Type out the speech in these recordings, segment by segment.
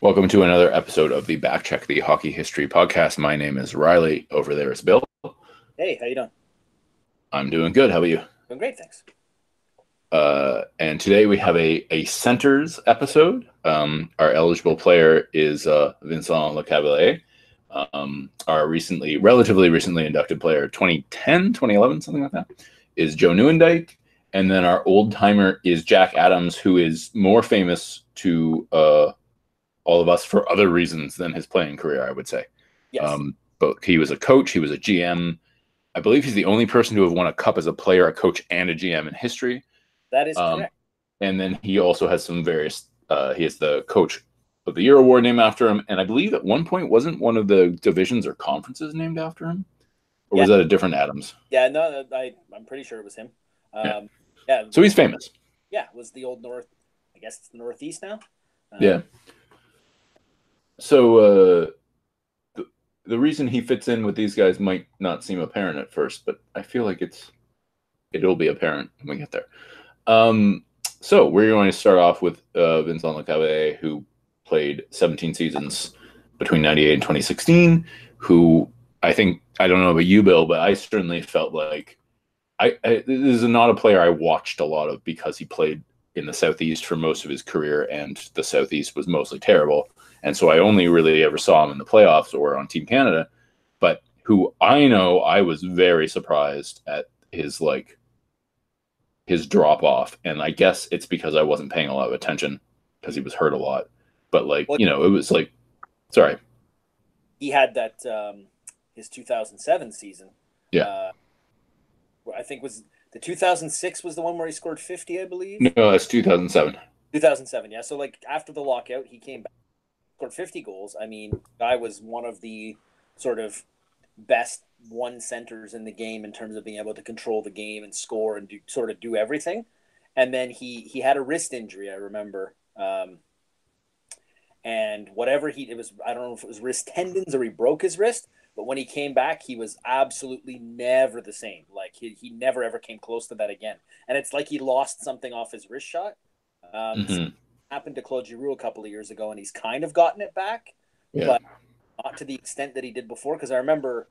Welcome to another episode of the Backcheck the Hockey History podcast. My name is Riley. Over there is Bill. Hey, how you doing? I'm doing good. How about you? Doing great, thanks. Uh, and today we have a, a centers episode. Um, our eligible player is uh, Vincent Lecavalier, um, our recently, relatively recently inducted player, 2010, 2011, something like that, is Joe Nieuwendyk. And then our old timer is Jack Adams, who is more famous to uh, all of us for other reasons than his playing career, I would say. Yes. Um, but he was a coach, he was a GM. I believe he's the only person to have won a cup as a player, a coach, and a GM in history. that is um, correct. And then he also has some various. Uh, he has the coach of the year award named after him, and I believe at one point wasn't one of the divisions or conferences named after him, or was that a different Adams? Yeah, no, I I'm pretty sure it was him. Yeah. Um, yeah. So he's famous. yeah, was the old North. I guess it's the Northeast now. Um, Yeah. So uh, the the reason he fits in with these guys might not seem apparent at first, but I feel like it's it'll be apparent when we get there. Um, so we're going to start off with uh, Vincent Lecavalier, who played 17 seasons between 98 and 2016. Who I think I don't know about you, Bill, but I certainly felt like I, I this is not a player I watched a lot of because he played in the southeast for most of his career, and the southeast was mostly terrible. And so I only really ever saw him in the playoffs or on Team Canada. But who I know, I was very surprised at his like his drop off, and I guess it's because I wasn't paying a lot of attention because he was hurt a lot. But like Well- you know, it was like sorry, He had that um, his 2007 season. Yeah. Uh, I think was the 2006 was the one where he scored 50, I believe. no, that's 2007. 2007, yeah. So like after the lockout, he came back, scored 50 goals. I mean, guy was one of the sort of best one centers in the game in terms of being able to control the game and score and do sort of do everything. And then he he had a wrist injury, I remember. Um, and whatever he it was, I don't know if it was wrist tendons or he broke his wrist. But when he came back, he was absolutely never the same. Like he, he never ever came close to that again. And it's like he lost something off his wrist shot. Um, Mhm. Happened to Claude Giroux a couple of years ago, and he's kind of gotten it back, Yeah. but not to the extent that he did before. Because I remember,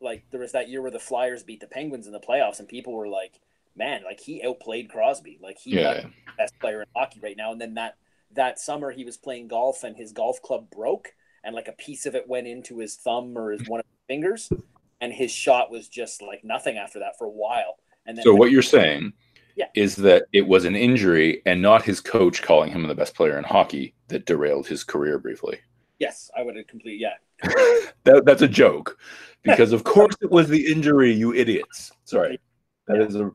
like, there was that year where the Flyers beat the Penguins in the playoffs, and people were like, "Man, like he outplayed Crosby. Like he yeah, the best player in hockey right now." And then that that summer, he was playing golf, and his golf club broke, and like a piece of it went into his thumb or his one of his fingers, and his shot was just like nothing after that for a while. And then So what you're saying Yeah. is that it was an injury and not his coach calling him the best player in hockey that derailed his career briefly. yes, I would have complete yeah. That, that's a joke because of course it was the injury, you idiots. Sorry. that is a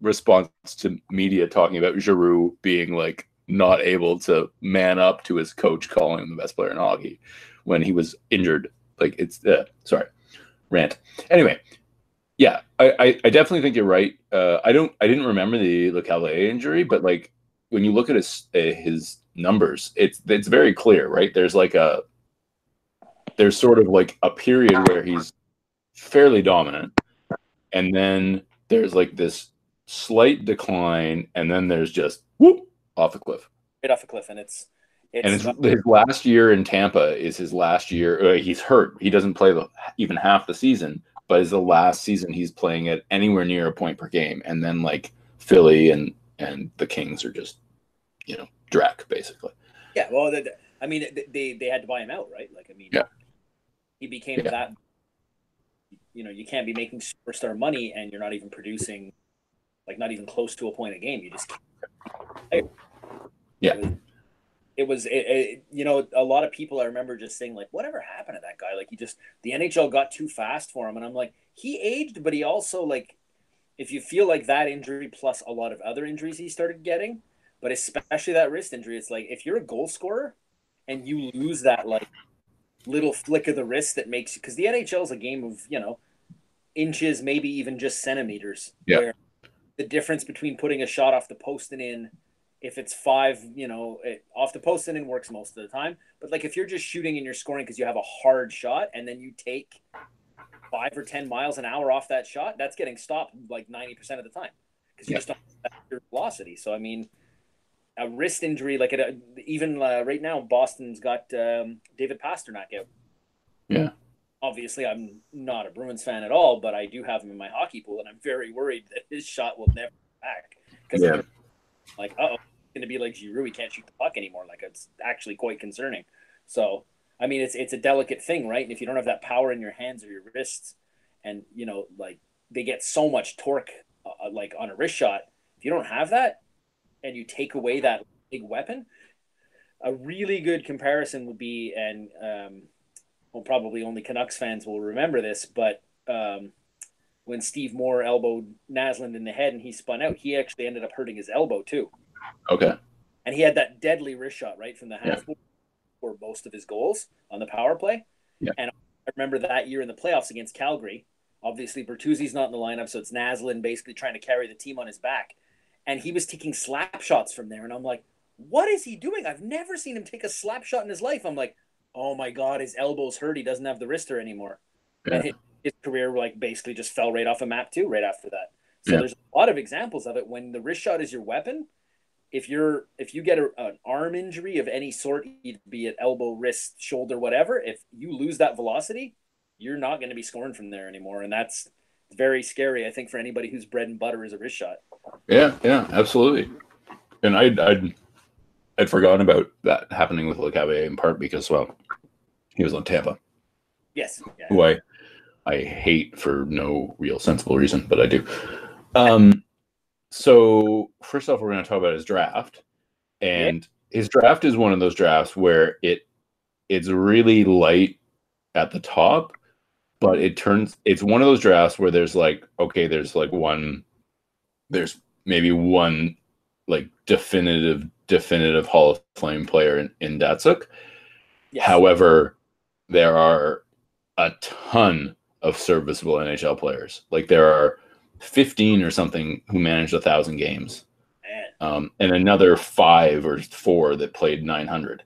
response to media talking about Giroux being like not able to man up to his coach calling him the best player in hockey when he was injured. Like it's uh, sorry, rant. Anyway, yeah, I, I, I definitely think you're right. Uh, I don't I didn't remember the Lecavalier injury, but like when you look at his uh, his numbers, it's it's very clear, right? There's like a there's sort of like a period where he's fairly dominant, and then there's like this slight decline, and then there's just whoop off the cliff. Right off a cliff, and it's it's, And it's his last year in Tampa is his last year. Uh, he's hurt. He doesn't play the, even half the season, but is the last season he's playing at anywhere near a point per game. And then like Philly and and the Kings are just you know Drac basically. Yeah, well, I mean, they they had to buy him out, right? Like, I mean, Yeah. he became Yeah. that. You know, you can't be making superstar money and you're not even producing, like, not even close to a point a game. You just Yeah. It was, it it, you know, a lot of people I remember just saying like, whatever happened to that guy? Like, he just the NHL got too fast for him, and I'm like, he aged, but he also like, if you feel like that injury plus a lot of other injuries he started getting, but especially that wrist injury, it's like if you're a goal scorer and you lose that like little flick of the wrist that makes you because the NHL is a game of you know inches, maybe even just centimeters. Yeah. Where the difference between putting a shot off the post and in, if it's five, you know, it, off the post and it works most of the time. But like if you're just shooting and you're scoring because you have a hard shot and then you take five or ten miles an hour off that shot, that's getting stopped like ninety percent of the time because you Yeah. just don't have your velocity. So I mean, a wrist injury, like a, even uh, right now, Boston's got um, David Pastrnak out. Yeah. Obviously, I'm not a Bruins fan at all, but I do have him in my hockey pool, and I'm very worried that his shot will never back because Yeah. like, oh, going to be like Giroux. He can't shoot the puck anymore. Like it's actually quite concerning. So, I mean, it's it's a delicate thing, right? And if you don't have that power in your hands or your wrists, and you know, like they get so much torque, uh, like on a wrist shot. If you don't have that, and you take away that big weapon, a really good comparison would be, and um, well, probably only Canucks fans will remember this, but um, when Steve Moore elbowed Naslund in the head and he spun out, he actually ended up hurting his elbow too Okay. and he had that deadly wrist shot right from the half for most of his goals on the power play. Yeah. And I remember that year in the playoffs against Calgary. Obviously, Bertuzzi's not in the lineup, so it's Naslund basically trying to carry the team on his back, and he was taking slap shots from there. And I'm like, what is he doing? I've never seen him take a slap shot in his life. I'm like, oh my god, his elbow's hurt. He doesn't have the wrister anymore. Yeah. And his, his career like basically just fell right off a map too. Right after that, so Yeah. there's a lot of examples of it when the wrist shot is your weapon if you're if you get a, an arm injury of any sort, be it elbow, wrist, shoulder, whatever, if you lose that velocity, you're not going to be scoring from there anymore, and that's very scary. I think for anybody whose bread and butter is a wrist shot. Yeah, yeah, absolutely. And I'd I'd I'd forgotten about that happening with Lecavalier in part because well, he was on Tampa, Yes, yeah. who I I hate for no real sensible reason, but I do. Um, so first off, we're going to talk about his draft, and his draft is one of those drafts where it it's really light at the top, but it turns it's one of those drafts where there's like okay, there's like one, there's maybe one like definitive definitive Hall of Fame player in, in Datsyuk. Yes. However, there are a ton of serviceable NHL players. Like there are 15 or something who managed a thousand games, um, and another five or four that played 900.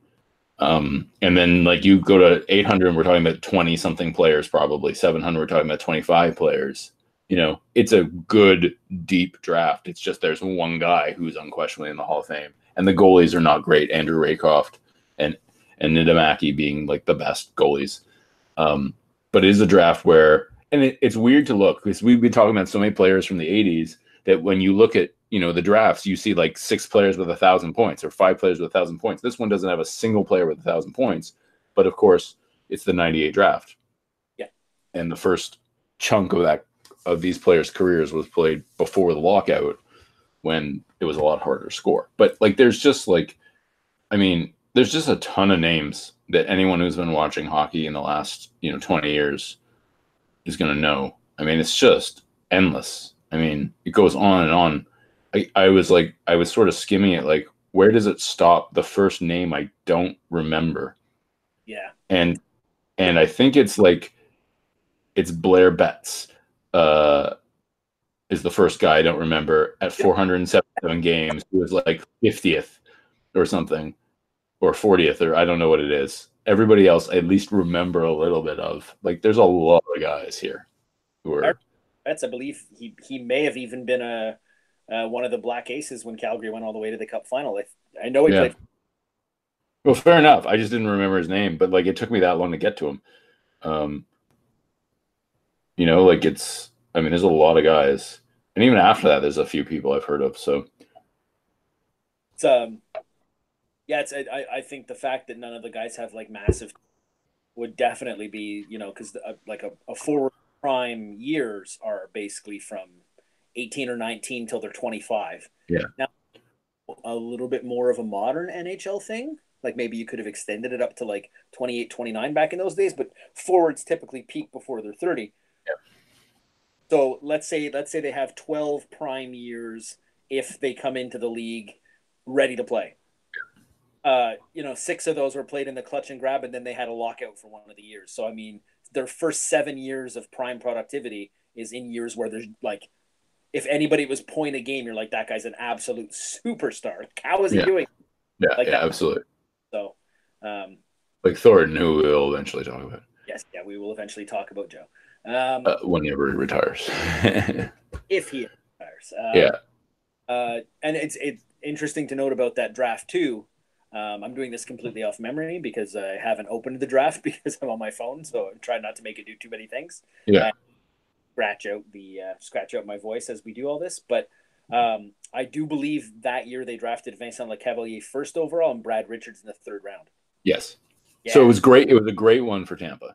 Um, and then like you go to 800, and we're talking about 20 something players, probably 700. We're talking about 25 players. You know, it's a good deep draft. It's just there's one guy who's unquestionably in the Hall of Fame, and the goalies are not great. Andrew Raycroft and and Niittymaki being like the best goalies. Um, but it is a draft where, and it, it's weird to look because we've been talking about so many players from the 80s that when you look at, you know, the drafts, you see like six players with a thousand points or five players with a thousand points. This one doesn't have a single player with a thousand points, but of course, it's the 98 draft. Yeah. And the first chunk of that, of these players' careers was played before the lockout when it was a lot harder to score. But like, there's just like, I mean, there's just a ton of names that anyone who's been watching hockey in the last you know 20 years is going to know. I mean it's just endless. I mean it goes on and on. I, I was like i was sort of skimming it like where does it stop the first name i don't remember? Yeah. and and i think it's like it's blair betts uh is the first guy i don't remember at 477 games. He was like 50th or something or 40th or I don't know what it is. Everybody else I at least remember a little bit of. Like there's a lot of guys here who are That's I believe he he may have even been a uh, one of the Black Aces when Calgary went all the way to the Cup final. I, I know he Yeah. played. well fair enough. I just didn't remember his name, but like it took me that long to get to him. Um you know, like it's I mean there's a lot of guys. And even after that there's a few people I've heard of. So It's, um, yeah, it's I, I- think the fact that none of the guys have like massive would definitely be you know because uh, like a, a forward prime years are basically from 18 or 19 till they're 25 Yeah. now a little bit more of a modern nhl thing like maybe you could have extended it up to like 28 29 back in those days but forwards typically peak before they're 30 Yeah. so let's say let's say they have 12 prime years if they come into the league ready to play uh, you know, six of those were played in the clutch and grab, and then they had a lockout for one of the years. So I mean, their first seven years of prime productivity is in years where there's like, if anybody was point a game, you're like that guy's an absolute superstar. How is he Yeah. doing? yeah, Like yeah, that. absolutely. So, um, Like Thornton, who we'll eventually talk about yes, yeah, we will eventually talk about Joe um, uh, whenever he retires. if he retires. Uh, yeah. uh, and it's it interesting to note about that draft too. Um, I'm doing this completely off memory because I haven't opened the draft because I'm on my phone, so I try not to make it do too many things. Yeah. Uh, scratch out the uh, scratch out my voice as we do all this, but um, I do believe that year they drafted Vincent Lecavalier first overall and Brad Richards in the third round. Yes. Yeah. So it was great. It was a great one for Tampa.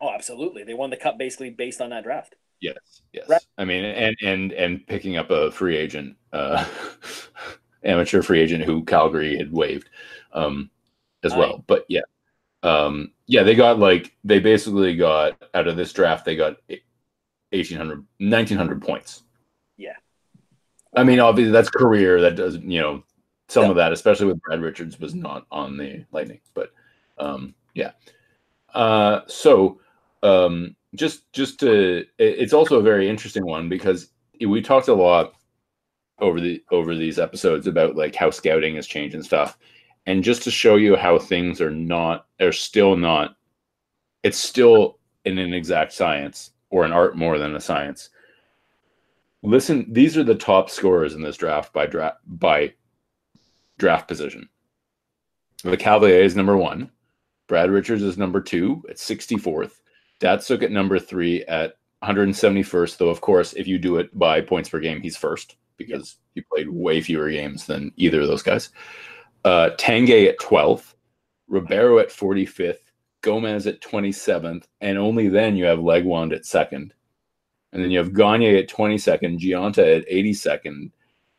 Oh, absolutely. They won the cup basically based on that draft. Yes. Yes. Right. I mean, and and and picking up a free agent, uh, amateur free agent who Calgary had waived, um, as well. But yeah, um, yeah, they got like they basically got out of this draft they got 1800 1900 points. Yeah. I mean, obviously that's career. That does you know some Yeah. of that, especially with Brad Richards, was not on the Lightning. But um, yeah. Uh, so um, just just to, it- it's also a very interesting one because we talked a lot over the over these episodes about like how scouting has changed and stuff, and just to show you how things are not are still not. It's still an exact science or an art more than a science. Listen, these are the top scorers in this draft by draft by draft position. Lecavalier is number one. Brad Richards is number two at 64th. Datsyuk at number three at 171st. Though, of course, if you do it by points per game, he's first because he played way fewer games than either of those guys. Uh, Tanguay at 12th. Ribeiro at 45th. Gomez at 27th. And only then you have Legwand at second. And then you have Gagne at 22nd. Gionta at 82nd.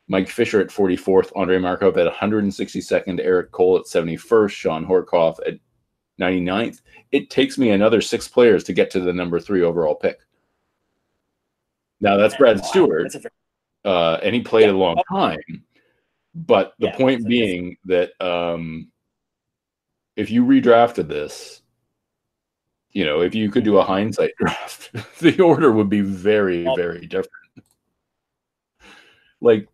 Mike Fisher at 44th, Andrei Markov at 162nd, Erik Cole at 71st, Shawn Horcoff at 99th. It takes me another six players to get to the number three overall pick. Now that's Brad Stuart, That's uh, and he played Yeah. a long time. But the Yeah, point being that um, if you redrafted this, you know, if you could do a hindsight draft, the order would be very, very different. Like,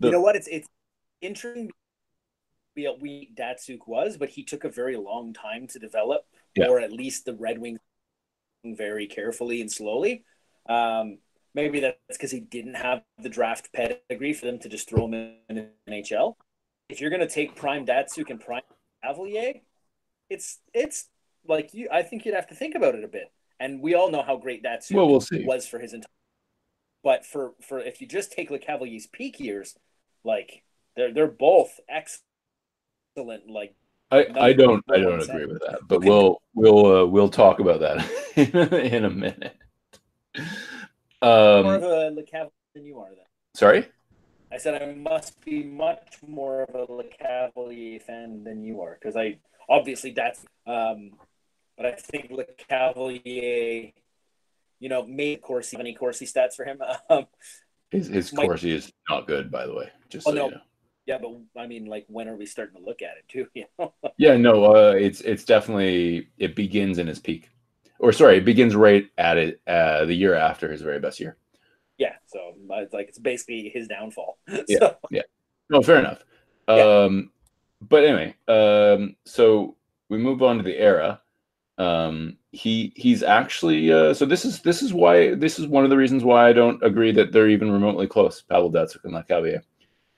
the- you know what? It's it's interesting. We we Datsyuk was, but he took a very long time to develop, Yeah. or at least the Red Wings very carefully and slowly. Um, maybe that's because he didn't have the draft pedigree for them to just throw him in the NHL. If you're going to take Prime Datsyuk and Prime Cavalier, it's it's like you. I think you'd have to think about it a bit. And we all know how great Datsyuk Well, we'll see. was for his entire. But for for if you just take Lecavalier's peak years, like they're they're both excellent. Like I, I don't I don't agree with that, but we'll we'll uh, we'll talk about that in a minute. More Um, of a Lecavalier than you are. Then sorry. I said I must be much more of a Lecavalier fan than you are because I obviously that's. Um, but I think Le Cavalier, you know, made Corsi any Corsi stats for him. Um, His his Mike- Corsi is not good, by the way. Just Oh, so no. you know. yeah, but I mean, like, when are we starting to look at it too? You know. Yeah, no, uh, it's it's definitely it begins in his peak, or sorry, it begins right at it uh, the year after his very best year. Yeah, so it's like it's basically his downfall. Yeah. So, No, fair enough. Yeah. Um, but anyway, um, so we move on to the era. Um, he he's actually uh, so this is this is why this is one of the reasons why I don't agree that they're even remotely close. Pavel Datsyuk and Lecavalier.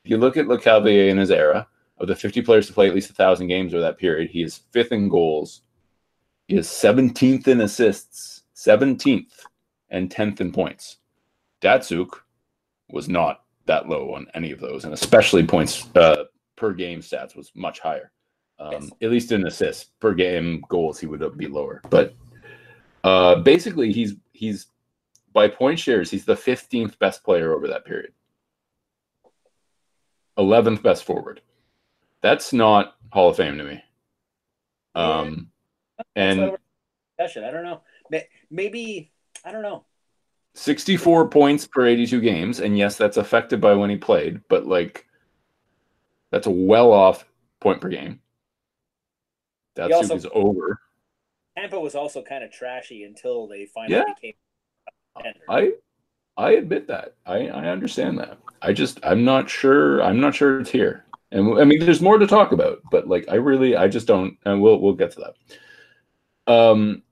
If you look at Lecavalier in his era, of the 50 players to play at least a thousand games over that period, he is fifth in goals. He is 17th in assists, 17th, and 10th in points. Datsyuk was not that low on any of those, and especially points uh, per game stats was much higher. Um, Yes. At least in assists per game goals, he would be lower. But uh, basically, he's he's by point shares, he's the 15th best player over that period. 11th best forward. That's not Hall of Fame to me. Um, and discussion. I don't know. Maybe I don't know. 64 points per 82 games and yes that's affected by when he played but like that's a well off point per game that also- is over Tampa was also kind of trashy until they finally Yeah. became. i i admit that i i understand that i just i'm not sure i'm not sure it's here and i mean there's more to talk about but like i really i just don't and we'll we'll get to that um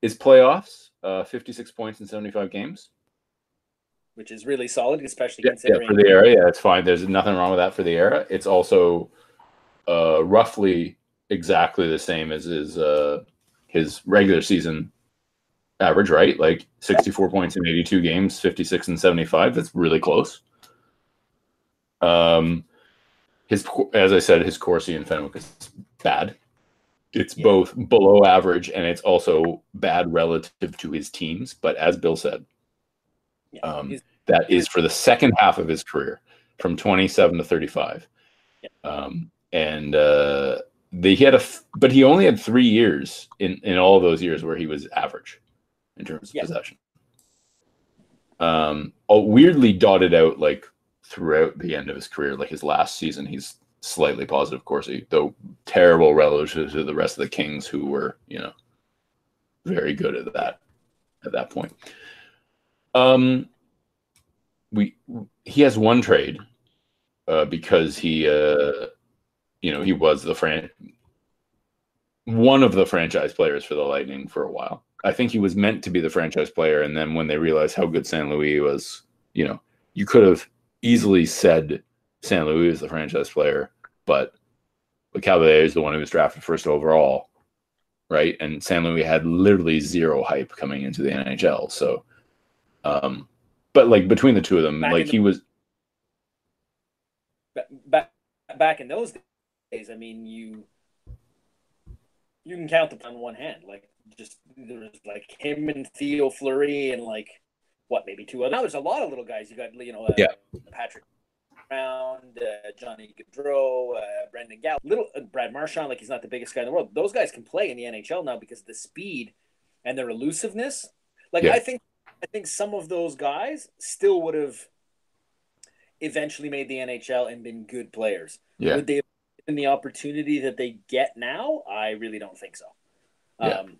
is playoffs uh 56 points in 75 games which is really solid, especially Yeah, yeah, considering for the era, yeah, it's fine. There's nothing wrong with that for the era. It's also uh, roughly exactly the same as his uh, his regular season average, right? Like 64 points in 82 games, 56 and 75. That's really close. Um, his as I said, his Corsi and Fenwick is bad. It's Yeah. both below average and it's also bad relative to his teams. But as Bill said, Yeah, um, that is for the second half of his career, from 27 to 35. Yeah. Um, and uh, they, he had a, but he only had three years in in all those years where he was average in terms of possession. Um, weirdly dotted out like throughout the end of his career, like his last season, he's slightly positive Corsi, though terrible relative to the rest of the Kings who were, you know, very good at that at that point. Um, we he has one trade uh, because he uh, you know he was the fran one of the franchise players for the Lightning for a while. I think he was meant to be the franchise player, and then when they realized how good St. Louis was, you know, you could have easily said St. Louis was the franchise player, but Lecavalier is the one who was drafted first overall, right? And St. Louis had literally zero hype coming into the NHL. So, um, but like between the two of them, Back like the- he was, back back in those days, I mean, you you can count them on one hand. Like just there was like him and Theo Fleury and like what maybe two other. Now there's a lot of little guys. You got you know uh, Yeah. Patrick Brown, uh, Johnny Gaudreau, uh, Brendan Gall, little uh, Brad Marchand. Like he's not the biggest guy in the world. Those guys can play in the NHL now because of the speed and their elusiveness. Like Yeah. I think I think some of those guys still would have eventually made the NHL and been good players. yeah, Would they have given the opportunity that they get now? I really don't think so. Yeah. Um,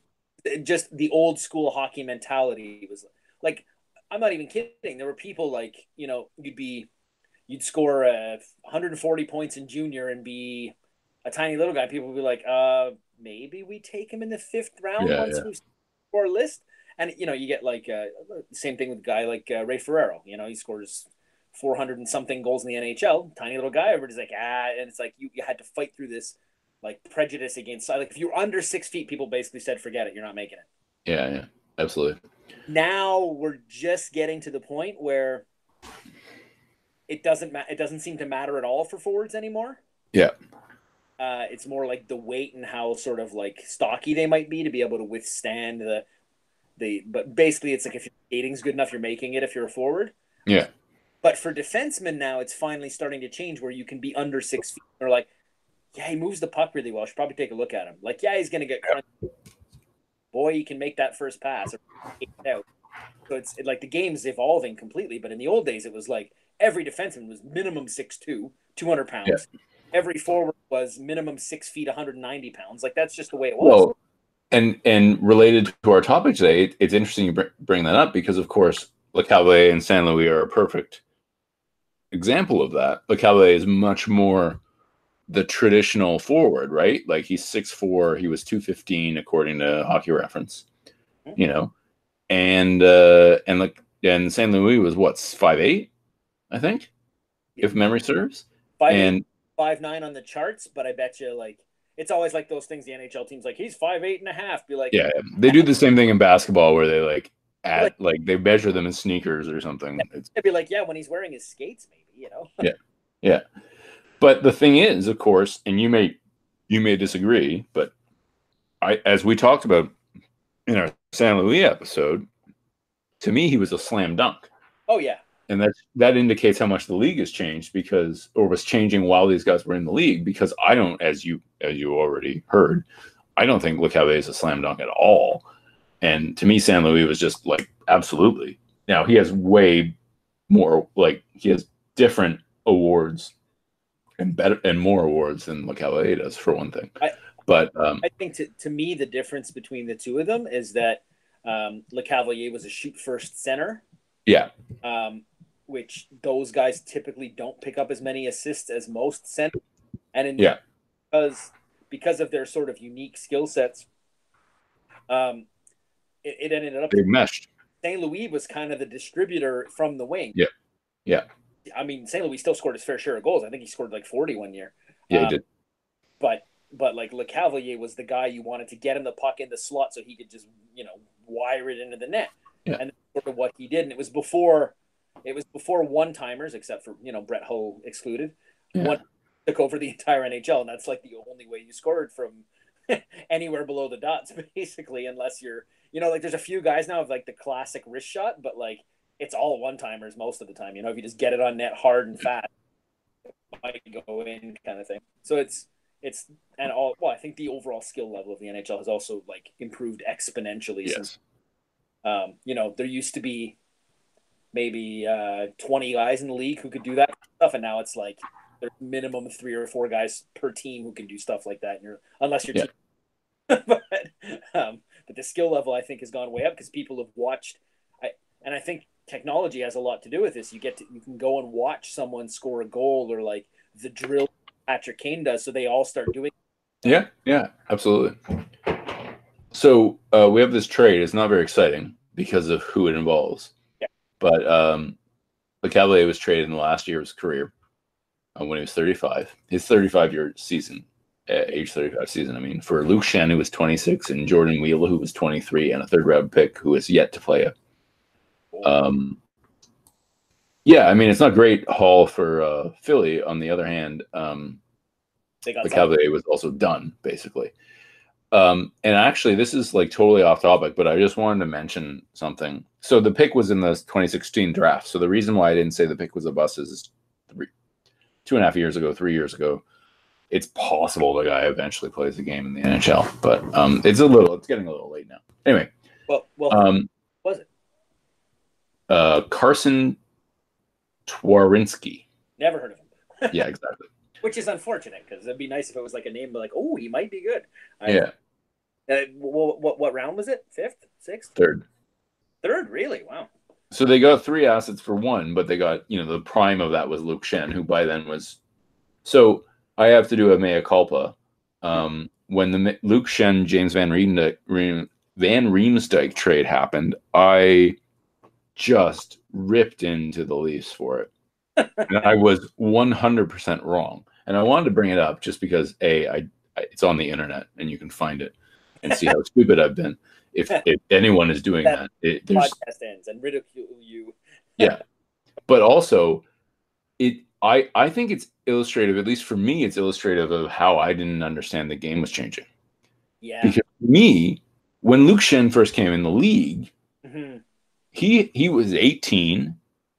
just the old school hockey mentality was like, I'm not even kidding. There were people like, you know, you'd be, you'd score uh, 140 points in junior and be a tiny little guy. People would be like, uh, maybe we take him in the fifth round Yeah, once yeah. we score a list. And, you know, you get like, uh, same thing with a guy like uh, Ray Ferraro. You know, he scores 400 and something goals in the NHL. Tiny little guy. Everybody's like, ah, and it's like you, you had to fight through this like prejudice against like if you're under six feet, people basically said, forget it, you're not making it. yeah, yeah, absolutely. Now we're just getting to the point where it doesn't ma- it doesn't seem to matter at all for forwards anymore. Yeah. Uh, it's more like the weight and how sort of like stocky they might be to be able to withstand the the. But basically, it's like if your skating's good enough, you're making it if you're a forward. Yeah, But for defensemen now, it's finally starting to change where you can be under six feet. They're like, yeah, he moves the puck really well. I should probably take a look at him. Like, yeah, he's going to get crunched. Boy, he can make that first pass. Or out. So it's it, like the game's evolving completely. But in the old days, it was like every defenseman was minimum 6'2", 200 pounds. Yeah. Every forward was minimum six feet, 190 pounds. Like, that's just the way it was. well, and and related to our topic today, it, it's interesting you br- bring that up because, of course, Lecavalier and St. Louis are a perfect example of that. Lecavalier is much more the traditional forward, right? Like he's 6'4", he was 215 according to Hockey Reference, you know. And uh and like and St. Louis was what, 5'8", I think, if memory serves. Five, And five nine on the charts, but I bet you like it's always like those things the NHL teams like he's five eight and a half. Be like, yeah, they do the same thing in basketball where they like at like they measure them in sneakers or something. It's I'd be like, yeah, when he's wearing his skates, maybe you know. Yeah, yeah. But the thing is, of course, and you may you may disagree, but I as we talked about in our St. Louis episode, to me he was a slam dunk. Oh yeah, And that that indicates how much the league has changed because or was changing while these guys were in the league because I don't as you as you already heard, I don't think look is a slam dunk at all. And to me, St. Louis was just like absolutely. Now he has way more like he has different awards and better and more awards than LeCavalier does for one thing. I- but um, I think to, to me the difference between the two of them is that um, Lecavalier was a shoot first center, yeah, um, which those guys typically don't pick up as many assists as most centers, and in Yeah. because because of their sort of unique skill sets, um, it, it ended up they meshed. St. Louis was kind of the distributor from the wing. Yeah. Yeah. I mean, St. Louis still scored his fair share of goals. I think he scored like forty one year. Yeah, he Um, did. But but like Lecavalier was the guy you wanted to get him the puck in the slot so he could just you know wire it into the net. Yeah. And that's sort of what he did. And it was before it was before one timers, except for you know Brett Hull excluded. Yeah. One took over the entire NHL, and that's like the only way you scored from anywhere below the dots, basically, unless you're you know like there's a few guys now of like the classic wrist shot, but like it's all one timers most of the time. You know, if you just get it on net hard and fast, it might go in kind of thing. So it's it's and all well, I think the overall skill level of the NHL has also like improved exponentially since Yes. um, you know, there used to be maybe uh, 20 guys in the league who could do that stuff, and now it's like there's minimum three or four guys per team who can do stuff like that. And you're unless you're, Yeah. but um, but the skill level I think has gone way up because people have watched. I and I think technology has a lot to do with this. You get to you can go and watch someone score a goal or like the drill Patrick Kane does, so they all start doing. Yeah, yeah, absolutely. So uh, we have this trade. It's not very exciting because of who it involves. But um, the Cavalier was traded in the last year of his career uh, when he was 35. His 35 year season, uh, age 35 season. I mean, for Luke Schenn, who was 26, and Jordan Wheeler, who was 23, and a third round pick who is yet to play it. Um, yeah, I mean, it's not great haul for uh, Philly. On the other hand, um. Cavalier was also done basically. Um, and actually, this is like totally off topic, but I just wanted to mention something. So the pick was in the 2016 draft. So the reason why I didn't say the pick was a bust is three, two and a half years ago, three years ago. It's possible the guy eventually plays the game in the NHL, but um, it's a little, it's getting a little late now. Anyway, well, well, um, was it? uh, Carsen Twarynski. Never heard of him. Yeah, exactly. which is unfortunate because it'd be nice if it was like a name like, oh, he might be good. I- Yeah, Uh, what, what what round was it? Fifth, sixth, third. Third? Really? Wow. So they got three assets for one, but they got, you know, the prime of that was Luke Schenn, who by then was. So I have to do a mea culpa. Um, when the Luke Schenn James Van Riem, Van Riemsdyk trade happened, I just ripped into the Leafs for it, and I was one hundred percent wrong. And I wanted to bring it up just because a I, I it's on the internet and you can find it and see how stupid I've been. If, if anyone is doing that, it, there's Podcast ends and ridicule you. Yeah, but also it I I think it's illustrative, at least for me, it's illustrative of how I didn't understand the game was changing. Yeah. Because for me, when Luke Schenn first came in the league, hmm he he was 18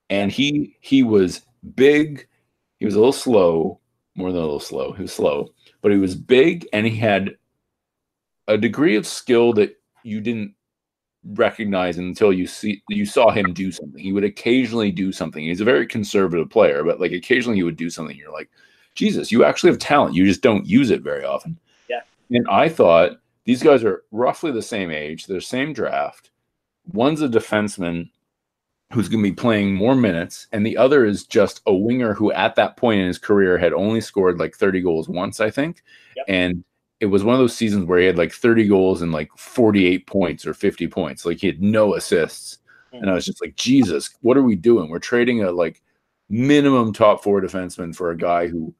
and he he was big, he was a little slow, more than a little slow. He was slow, but he was big and he had a degree of skill that you didn't recognize until you see you saw him do something. He would occasionally do something. He's a very conservative player, but like occasionally he would do something. You're like, Jesus, you actually have talent. You just don't use it very often. Yeah. And I thought these guys are roughly the same age, they're same draft. One's a defenseman who's going to be playing more minutes, and the other is just a winger who, at that point in his career, had only scored like 30 goals once, I think. Yep. And it was one of those seasons where he had like 30 goals and like 48 points or 50 points. Like he had no assists. And I was just like, Jesus, what are we doing? We're trading a like minimum top four defenseman for a guy who,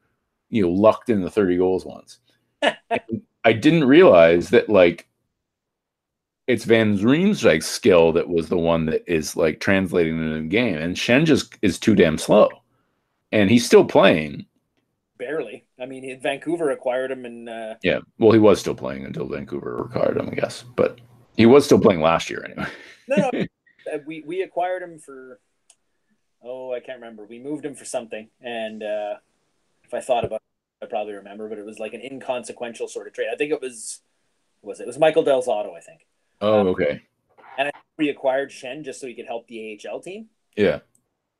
you know, lucked in the 30 goals once. I didn't realize that like it's Van Riemsdyk's skill that was the one that is like translating into the game. And Schenn just is too damn slow. And he's still playing. Barely. I mean, Vancouver acquired him, and uh, Yeah. Well, he was still playing until Vancouver acquired him, I guess. But he was still playing last year anyway. no, no, uh, we we acquired him for. Oh, I can't remember. We moved him for something, and uh, if I thought about, it, I probably remember. But it was like an inconsequential sort of trade. I think it was. Was it? It was Michael Del Zotto, I think. Oh, okay. And I we acquired Schenn just so he could help the AHL team. Yeah.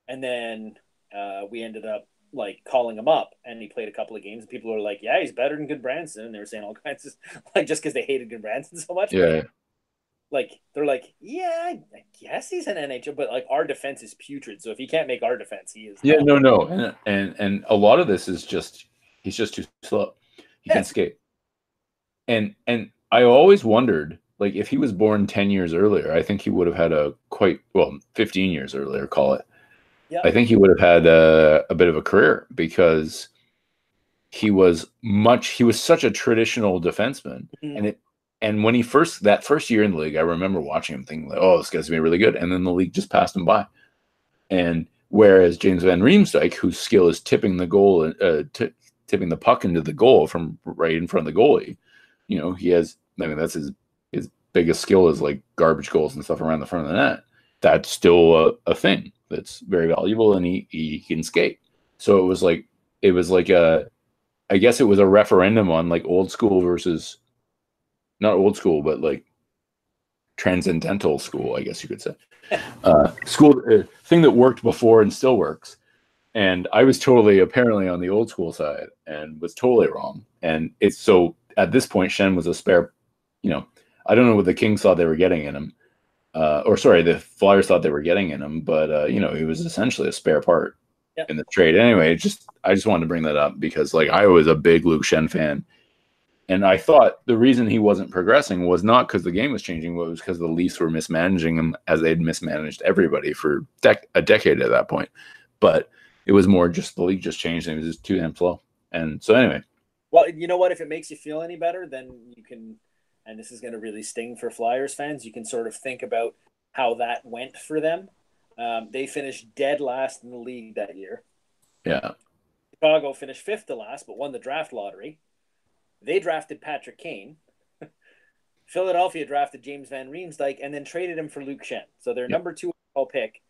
and then uh, we ended up like calling him up and he played a couple of games and people were like yeah he's better than Gudbranson and they were saying all kinds of like just because they hated Gudbranson so much Yeah. like they're like yeah i guess he's an nhl but like our defense is putrid so if he can't make our defense he is Yeah, no, no, and and and a lot of this is just he's just too slow. He Yeah. can skate, and and I always wondered like if he was born 10 years earlier, I think he would have had a quite well 15 years earlier, call it. Yeah. I think he would have had a, a bit of a career because he was much he was such a traditional defenseman Mhm. and it and when he first that first year in the league, I remember watching him thinking like, oh, this guy's gonna be really good. And then the league just passed him by. And whereas James Van Riemsdyk, whose skill is tipping the goal, uh, t- tipping the puck into the goal from right in front of the goalie, you know, he has. I mean, that's his his biggest skill is like garbage goals and stuff around the front of the net. That's still a, a thing that's very valuable, and he he can skate. So it was like it was like a, I guess it was a referendum on like old school versus, not old school, but like transcendental school, I guess you could say. Uh, school uh, thing that worked before and still works. And I was totally apparently on the old school side and was totally wrong. And it's so at this point, Schenn was a spare, you know, I don't know what the king saw they were getting in him. Uh, or sorry, the Flyers thought they were getting in him, but uh, you know, he was essentially a spare part Yeah. in the trade. Anyway, just I just wanted to bring that up because like I was a big Luke Schenn fan. And I thought the reason he wasn't progressing was not because the game was changing, but it was because the Leafs were mismanaging him as they'd mismanaged everybody for dec- a decade at that point. But it was more just the league just changed and it was just too damn slow. And so anyway, Well, you know what? If it makes you feel any better, then you can, and this is going to really sting for Flyers fans, you can sort of think about how that went for them. Um, they finished dead last in the league that year. yeah, Chicago finished fifth to last, but won the draft lottery. They drafted Patrick Kane. Philadelphia drafted James Van Riemsdyk and then traded him for Luke Schenn. So their Yep. number two overall pick,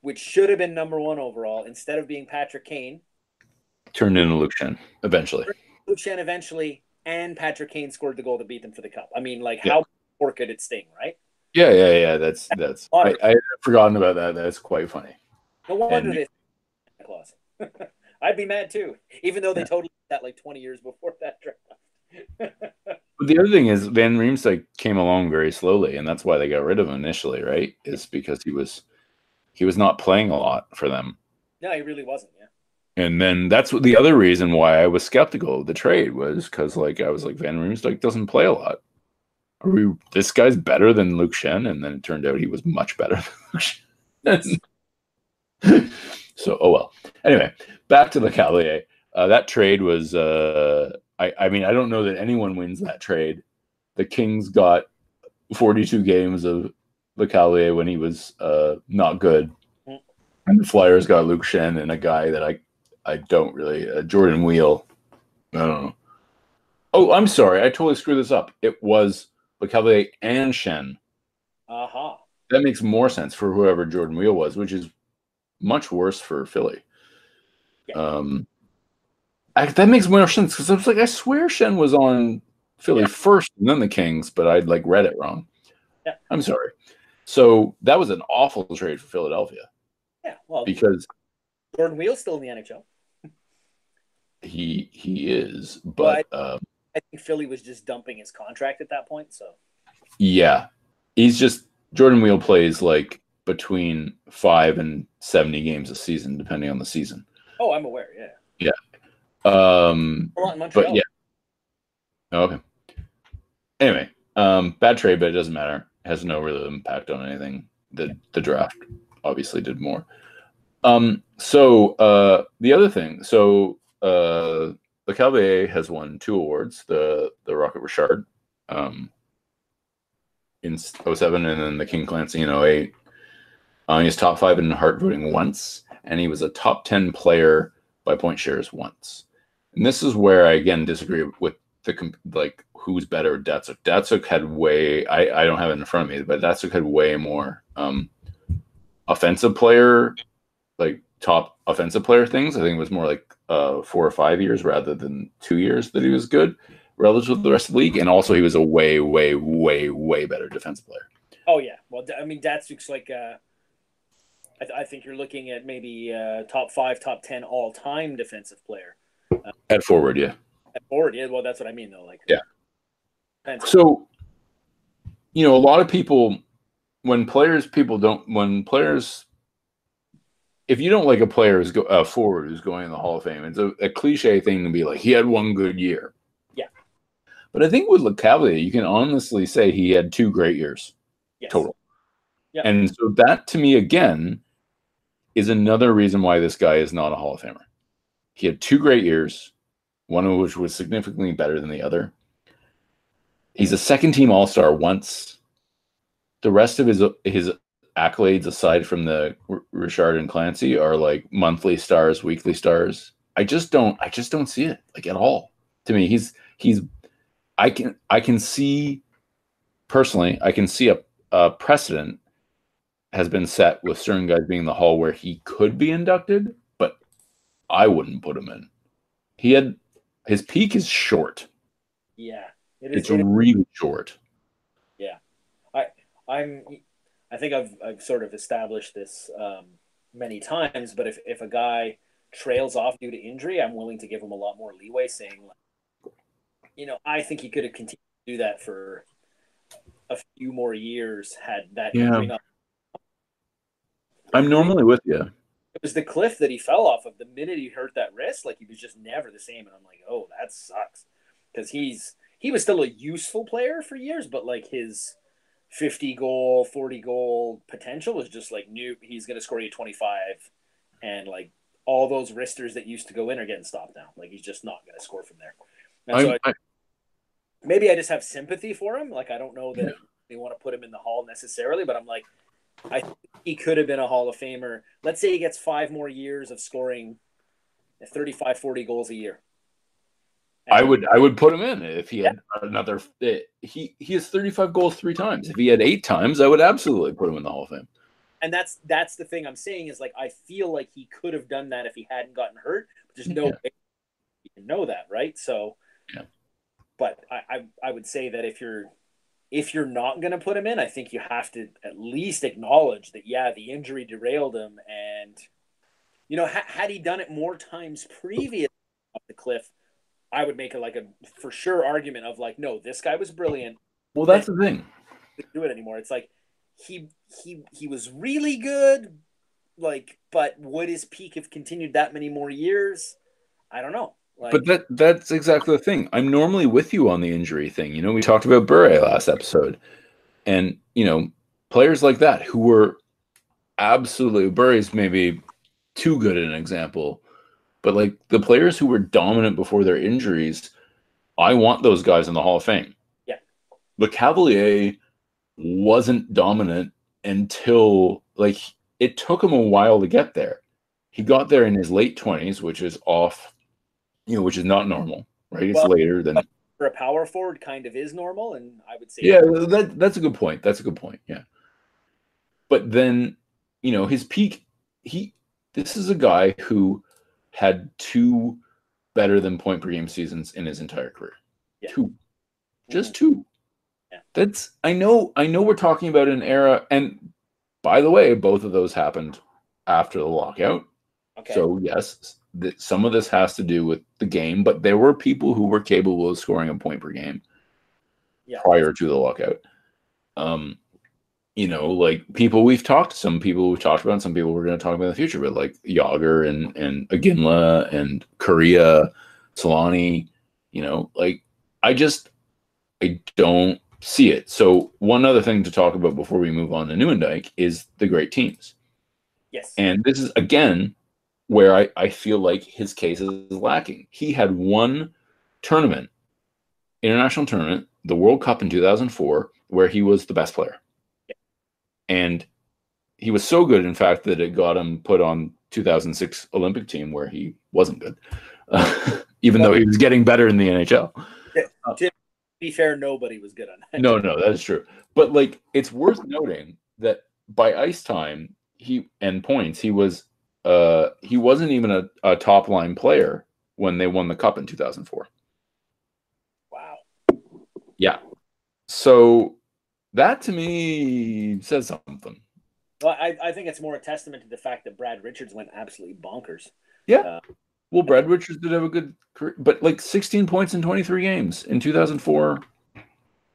which should have been number one overall, instead of being Patrick Kane, turned into Luke Schenn eventually. Luke Schenn eventually, and Patrick Kane scored the goal to beat them for the cup. I mean, like, Yeah. how poor could it sting, right? Yeah, yeah, yeah. That's that's. I. I had forgotten about that. That's quite funny. No wonder And- they clause. I'd be mad too, even though they Yeah. totally did that like 20 years before that draft. But the other thing is Van Riemsdyk came along very slowly, and that's why they got rid of him initially, right? Is because he was he was not playing a lot for them. no, he really wasn't. Yeah. And then that's what the other reason why I was skeptical of the trade was because like I was like Van Riemsdyk doesn't play a lot. Are we this guy's better than Luke Schenn? And then it turned out he was much better than Luke Schenn. so oh well. Anyway, back to the Cavalier. Uh, that trade was uh I, I mean I don't know that anyone wins that trade. The Kings got 42 games of the Cavalier when he was uh not good. And the Flyers got Luke Schenn and a guy that I I don't really uh, Jordan Weal. I don't know. Oh, I'm sorry. I totally screwed this up. It was LeCavalier and Schenn. Aha. That makes more sense for whoever Jordan Weal was, which is much worse for Philly. Yeah. Um, I, that makes more sense because I was like, I swear Schenn was on Philly Yeah. first and then the Kings, but I'd like read it wrong. Yeah. I'm sorry. So that was an awful trade for Philadelphia Yeah. Well, because Jordan Weal's still in the NHL. He he is, but um, I think Philly was just dumping his contract at that point. So Yeah. He's just Jordan Weal plays like between five and seventy games a season, depending on the season. oh, I'm aware. Yeah. Yeah. Um A lot in Montreal. but yeah. Okay. Anyway, um bad trade, but it doesn't matter. has no real impact on anything. The the draft obviously did more. Um so uh the other thing, so uh the Cavalier has won two awards, the the Rocket Richard um in 07 and then the King Clancy in 08. Uh, he was top five in Hart voting once, and he was a top 10 player by point shares once. And this is where I again disagree with the like who's better Datsyuk. Datsyuk had way I, I don't have it in front of me, but Datsyuk had way more um offensive player like top offensive player things. I think it was more like uh four or five years rather than two years that he was good relative to the rest of the league. And also he was a way, way, way, way better defensive player. Oh yeah. Well, I mean, Datsyuk's like. Uh, I, th- I think you're looking at maybe uh, top five, top ten all time defensive player At forward, yeah. at forward. Yeah. Well, that's what I mean though. Like. Yeah. So, you know, a lot of people, when players, people don't, when players, if you don't like a player who's go, uh, forward who's going in the Hall of Fame, it's a, a cliche thing to be like, he had one good year. Yeah. But I think with LeCavalier, you can honestly say he had two great years Yes. total. Yeah. And so that to me again is another reason why this guy is not a Hall of Famer. He had two great years, one of which was significantly better than the other. He's a second team All Star once. The rest of his his accolades, aside from the R- Richard and Clancy, are like monthly stars, weekly stars. I just don't, I just don't see it like at all. To me, he's he's, I can I can see personally, I can see a, a precedent has been set with certain guys being in the hall where he could be inducted, but I wouldn't put him in. He had his peak is short. Yeah. It is, It's it is- really short. Yeah. I I'm I think I've I've sort of established this um, many times, but if if a guy trails off due to injury, I'm willing to give him a lot more leeway, saying, like, you know, I think he could have continued to do that for a few more years had that Yeah. injury not. I'm normally with you. It was the cliff that he fell off of. The minute he hurt that wrist, like he was just never the same. And I'm like, oh, that sucks, because he's he was still a useful player for years, but like his 50 goal, 40 goal potential was just like new. He's going to score you 25, and like all those wristers that used to go in are getting stopped now. Like he's just not going to score from there. So I, I, maybe I just have sympathy for him. Like I don't know that Yeah. they want to put him in the hall necessarily, but I'm like, I he could have been a Hall of Famer. Let's say he gets five more years of scoring 35, 40 goals a year. I would I would put him in if he had another. eh, He he has 35 goals three times. If he had eight times, I would absolutely put him in the Hall of Fame. and that's that's the thing I'm saying is like I feel like he could have done that if he hadn't gotten hurt. But there's no Yeah. way you can know that, right? So, Yeah. But I, I I would say that if you're if you're not going to put him in, I think you have to at least acknowledge that yeah, the injury derailed him, and you know ha- had he done it more times previous off the cliff, I would make a like a for sure argument of like no, this guy was brilliant Well, that's the thing. do it anymore. It's like he he he was really good, like, but would his peak have continued that many more years? I don't know. Like, But that that's exactly the thing. I'm normally with you on the injury thing. You know, we talked about Bure last episode, and you know, players like that who were absolutely Bure's maybe too good an example, but like the players who were dominant before their injuries, I want those guys in the Hall of Fame. Yeah. But Cavalier wasn't dominant until like it took him a while to get there. He got there in his late twenties, which is off, you know, which is not normal, right? It's Well- later than for a power forward, kind of is normal, and I would say yeah. That that's a good point. That's a good point. Yeah, but then you know his peak. He this is a guy who had two better than point per game seasons in his entire career. Yeah. Two, just two. Yeah. That's I know. I know we're talking about an era, and by the way, both of those happened after the lockout. okay. So yes, th- some of this has to do with the game, but there were people who were capable of scoring a point per game Yeah. prior to the lockout. Um, you know, like people we've talked, some people we've talked about, and some people we're going to talk about in the future, but like Jagr and and Iginla and Kariya, Selanne. You know, like I just I don't see it. So one other thing to talk about before we move on to Nieuwendyk is the great teams. yes, And this is again where I, I feel like his case is lacking. He had one tournament, international tournament, the World Cup in 2004, where he was the best player. And he was so good, in fact, that it got him put on 2006 Olympic team where he wasn't good, even though he was getting better in the NHL. to be fair, nobody was good on that. No, no, that is true. But like, it's worth noting that by ice time, he and points, he was uh he wasn't even a, a top line player when they won the cup in 2004. Wow. Yeah. So that to me says something. Well, I, I think it's more a testament to the fact that Brad Richards went absolutely bonkers. Yeah. Well, Brad Richards did have a good career, but like 16 points in 23 games in 2004,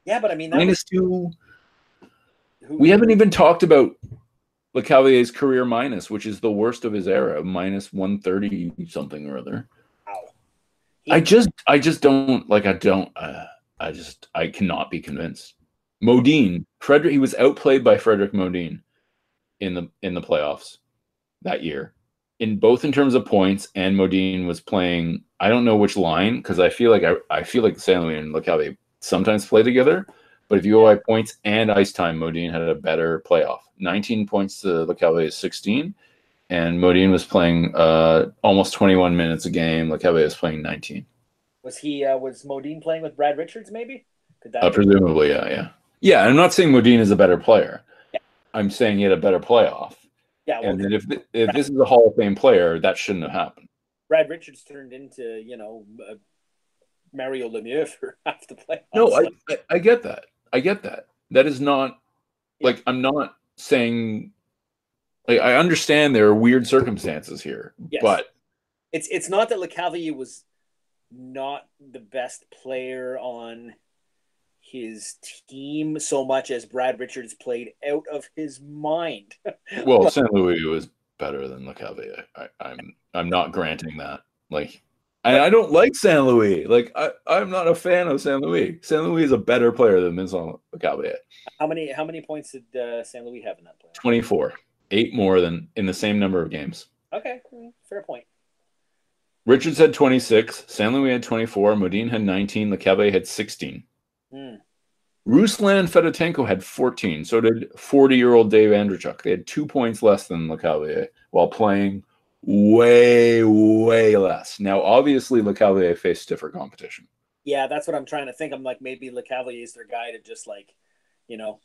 Yeah, but I mean, that minus two. was, who, We haven't even talked about Lecavalier's career minus, which is the worst of his era, minus 130 something or other. Wow. I just, I just don't like. I don't. Uh, I just I cannot be convinced. Modin, Fredrik, he was outplayed by Fredrik Modin in the in the playoffs that year. In both in terms of points and Modin was playing, I don't know which line because I feel like I, I feel like St. Louis and Lecavalier sometimes play together. But if you go by points and ice time, Modin had a better playoff. 19 points to Lecavalier 16. And Modin was playing uh, almost 21 minutes a game. Lecavalier was playing 19. Was he uh, was Modin playing with Brad Richards? Maybe. Could that uh, presumably, yeah, yeah, yeah. I'm not saying Modin is a better player. Yeah. I'm saying he had a better playoff. Yeah. Well, and then if if this is a Hall of Fame player, that shouldn't have happened. Brad Richards turned into you know uh, Mario Lemieux for half the playoffs. No, I, I, I get that. I get that. That is not yeah. like I'm not saying. Like I understand there are weird circumstances here, yes. but it's it's not that Lecavalier was not the best player on his team so much as Brad Richards played out of his mind. well, St. Louis was better than Lecavalier. I, I'm I'm not granting that. Like I, I don't like St. Louis. Like I, I'm not a fan of St. Louis. St. Louis is a better player than Vincent Lecavalier. How many how many points did uh, St. Louis have in that play? Twenty four. Eight more than in the same number of games. Okay, fair point. Richards had 26, San Louis had 24, Modin had 19, Lecavalier had 16. Mm. Ruslan Fedotenko had 14. So did 40 year old Dave Andreychuk. They had two points less than Lecavalier while playing way, way less. Now, obviously, Lecavalier faced stiffer competition. Yeah, that's what I'm trying to think. I'm like, maybe Lecavalier is their guy to just like, you know,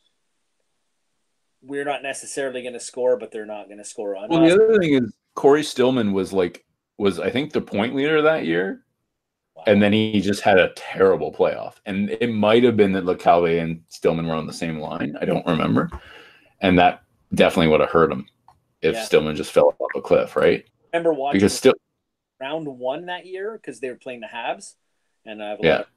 we're not necessarily going to score, but they're not going to score on. Well, us. the other thing is Cory Stillman was like was I think the point leader that year. Wow. And then he just had a terrible playoff. And it might have been that Lecavalier and Stillman were on the same line. I don't remember. And that definitely would have hurt him if yeah. Stillman just fell off a cliff, right? remember watching because still round one that year because they were playing the Habs. And I have a yeah. lot of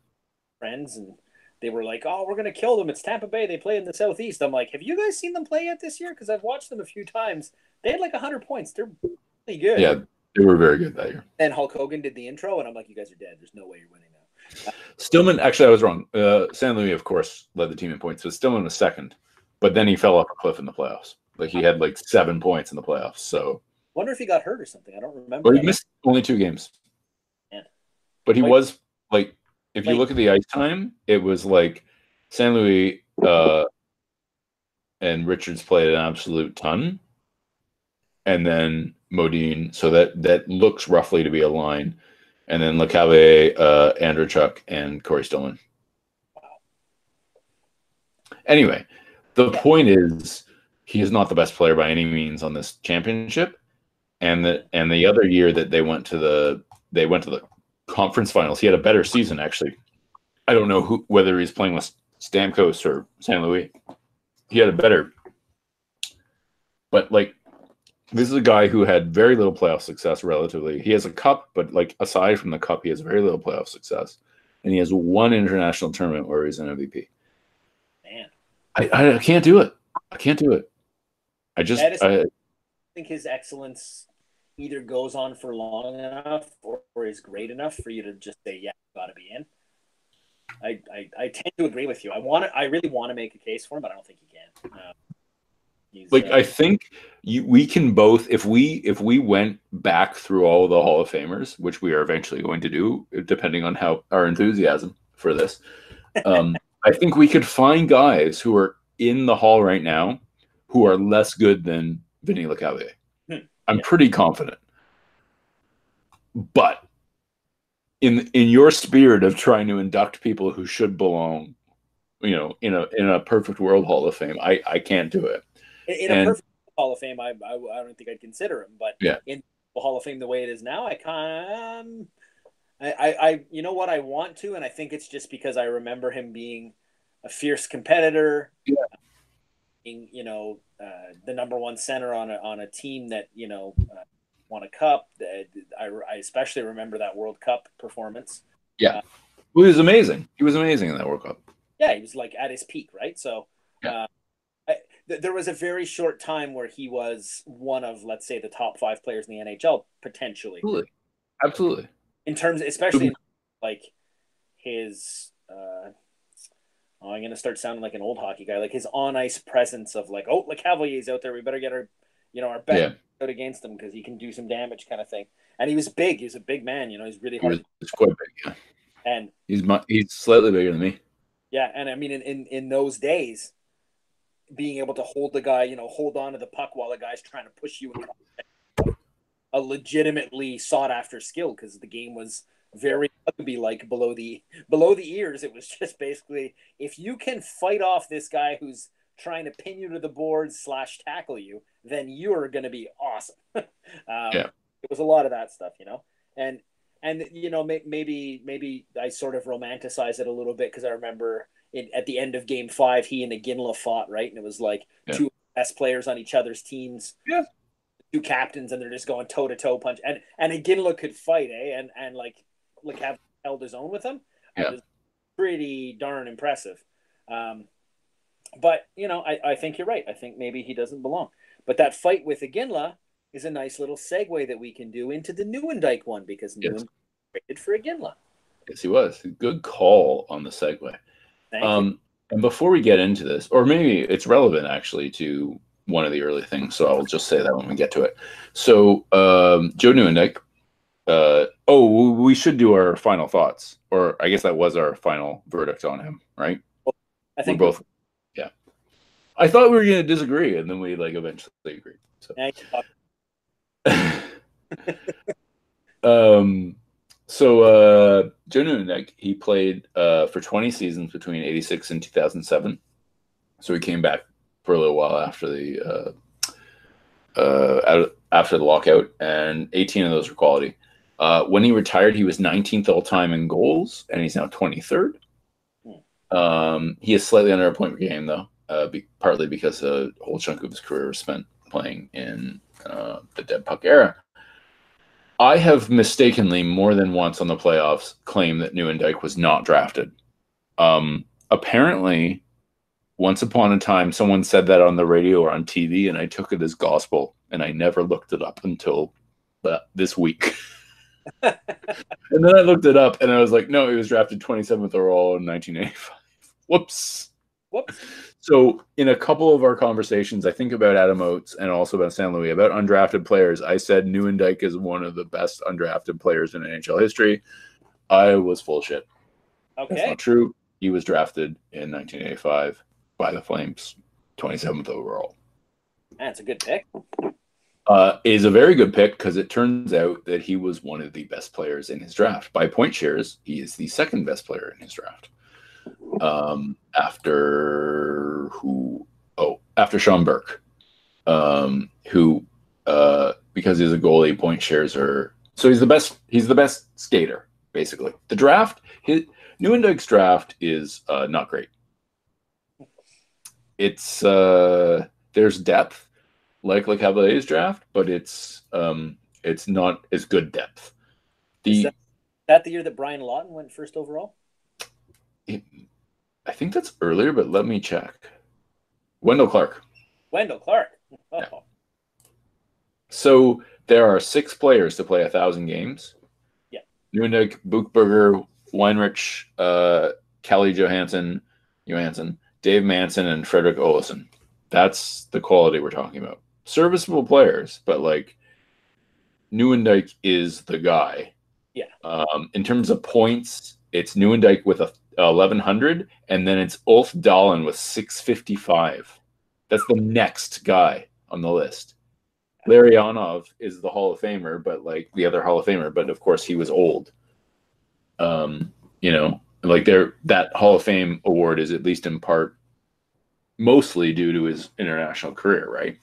friends and they were like, "Oh, we're gonna kill them. It's Tampa Bay. They play in the Southeast." I'm like, "Have you guys seen them play yet this year? Because I've watched them a few times. They had like hundred points. They're really good." Yeah, they were very good that year. And Hulk Hogan did the intro, and I'm like, you guys are dead. There's no way you're winning now. Stillman, actually, I was wrong. Uh, St. Louis, of course, led the team in points. So Stillman was second, but then he fell off a cliff in the playoffs. Like he had like seven points in the playoffs. So wonder if he got hurt or something. I don't remember. Well, he missed only two games. Man. But he was like, if you look at the ice time, it was like San Luis uh, and Richards played an absolute ton, and then Modin. So that that looks roughly to be a line. And then Lecavalier, uh, Andreychuk, and Cory Stillman. Anyway, the point is he is not the best player by any means on this championship. And the and the other year that they went to the they went to the conference finals, he had a better season actually. I don't know who whether he's playing with Stamkos or San Luis. He had a better but like this is a guy who had very little playoff success relatively. He has a cup, but like aside from the cup, he has very little playoff success. And he has one international tournament where he's an MVP. Man. I, I can't do it. I can't do it. I just I, I think his excellence either goes on for long enough or, or is great enough for you to just say, yeah, you gotta be in. I, I, I tend to agree with you. I want to, I really want to make a case for him, but I don't think he can. Um, Uh, like I think you, we can both if we if we went back through all the Hall of Famers, which we are eventually going to do, depending on how our enthusiasm for this. Um, I think we could find guys who are in the Hall right now who are less good than Vinny Lecavalier. Hmm. I'm pretty confident. But in in your spirit of trying to induct people who should belong, you know, in a in a perfect world Hall of Fame, I I can't do it. In, a perfect Hall of Fame, I, I, I don't think I'd consider him, but yeah. in the Hall of Fame the way it is now, I kind um, I, I, I, you know what, I want to, and I think it's just because I remember him being a fierce competitor. Yeah. Being, you know, uh, the number one center on a on a team that you know uh, won a cup. I, I especially remember that World Cup performance. Yeah, uh, he was amazing. He was amazing in that World Cup. Yeah, he was like at his peak, right? So, yeah. Uh, there was a very short time where he was one of, let's say, the top five players in the NHL potentially. Absolutely, absolutely. In terms, especially like his uh, oh, I'm gonna start sounding like an old hockey guy. Like his on ice presence of like, oh, Lecavalier's out there. We better get our, you know, our best Yeah. out against him because he can do some damage, kind of thing. And he was big. He was a big man. You know, he's really hard. he's quite big. Yeah. And He's mu- he's slightly bigger than me. yeah, and I mean, in, in in those days, being able to hold the guy, you know, hold on to the puck while the guy's trying to push you. A legitimately sought after skill because the game was very rugby like below the below the ears. It was just basically if you can fight off this guy who's trying to pin you to the board slash tackle you, then you're going to be awesome. um, Yeah. it was a lot of that stuff, you know, and and you know may, maybe maybe I sort of romanticize it a little bit because I remember in, at the end of Game Five, he and Iginla fought right, and it was like Yeah. two best players on each other's teams. Yeah. Two captains, and they're just going toe to toe punch, and and Iginla could fight, eh? And and like like have held his own with him. Yeah. Was pretty darn impressive. Um, but you know, I, I think you're right. I think maybe he doesn't belong. But that fight with Iginla is a nice little segue that we can do into the Nieuwendyk one because Yes. Newen traded for Iginla. Yes, he was. Good call on the segue. Um, and before we get into this, or maybe it's relevant actually to one of the early things, so I'll just say that when we get to it. So um, Joe Nieuwendyk. Uh, oh, we should do our final thoughts, or I guess that was our final verdict on him, right? I think we're both. Yeah, I thought we were going to disagree, and then we like eventually agreed. So. Um, so uh, Joe Nieuwendyk, he played uh, for 20 seasons between 86 and 2007. So he came back for a little while after the uh, uh, after the lockout, and 18 of those were quality. Uh, when he retired, he was 19th all time in goals, and he's now 23rd. Um, he is slightly under a point per game, though, uh, be, partly because a whole chunk of his career was spent playing in uh, the dead puck era. I have mistakenly more than once on the playoffs claimed that Nieuwendyk was not drafted. Um, apparently, once upon a time, someone said that on the radio or on TV, and I took it as gospel, and I never looked it up until uh, this week. and then I looked it up, and I was like, no, he was drafted 27th overall in 1985. Whoops. Whoops. So, in a couple of our conversations, I think about Adam Oates and also about San Luis, about undrafted players, I said Nieuwendyk is one of the best undrafted players in NHL history. I was full of shit. That's Okay. not true. He was drafted in 1985 by the Flames, 27th overall. That's a good pick. Uh, is a very good pick because it turns out that he was one of the best players in his draft. By point shares, he is the second best player in his draft. Um, after who? Oh, after Sean Burke, um, who uh, because he's a goalie, point shares are so he's the best. He's the best skater, basically. The draft, his Nieuwendyk's draft is uh, not great. It's uh, there's depth like Lecavalier's draft, but it's um, it's not as good depth. The that, that the year that Brian Lawton went first overall? I think that's earlier, but let me check. Wendell Clark. Wendell Clark. Oh, Yeah. So there are six players to play a thousand games. Yeah. Nieuwendyk, Buchberger, Weinrich, uh, Calle Johansson, Johansson, Dave Manson, and Fredrik Olausson. That's the quality we're talking about. Serviceable players, but like Nieuwendyk is the guy. Yeah. Um, in terms of points, it's Nieuwendyk with a 1100, and then it's Ulf Dahlen with 655. That's the next guy on the list. Larionov is the Hall of Famer, but like the other Hall of Famer, but of course he was old. Um, you know, like there that Hall of Fame award is at least in part mostly due to his international career, right?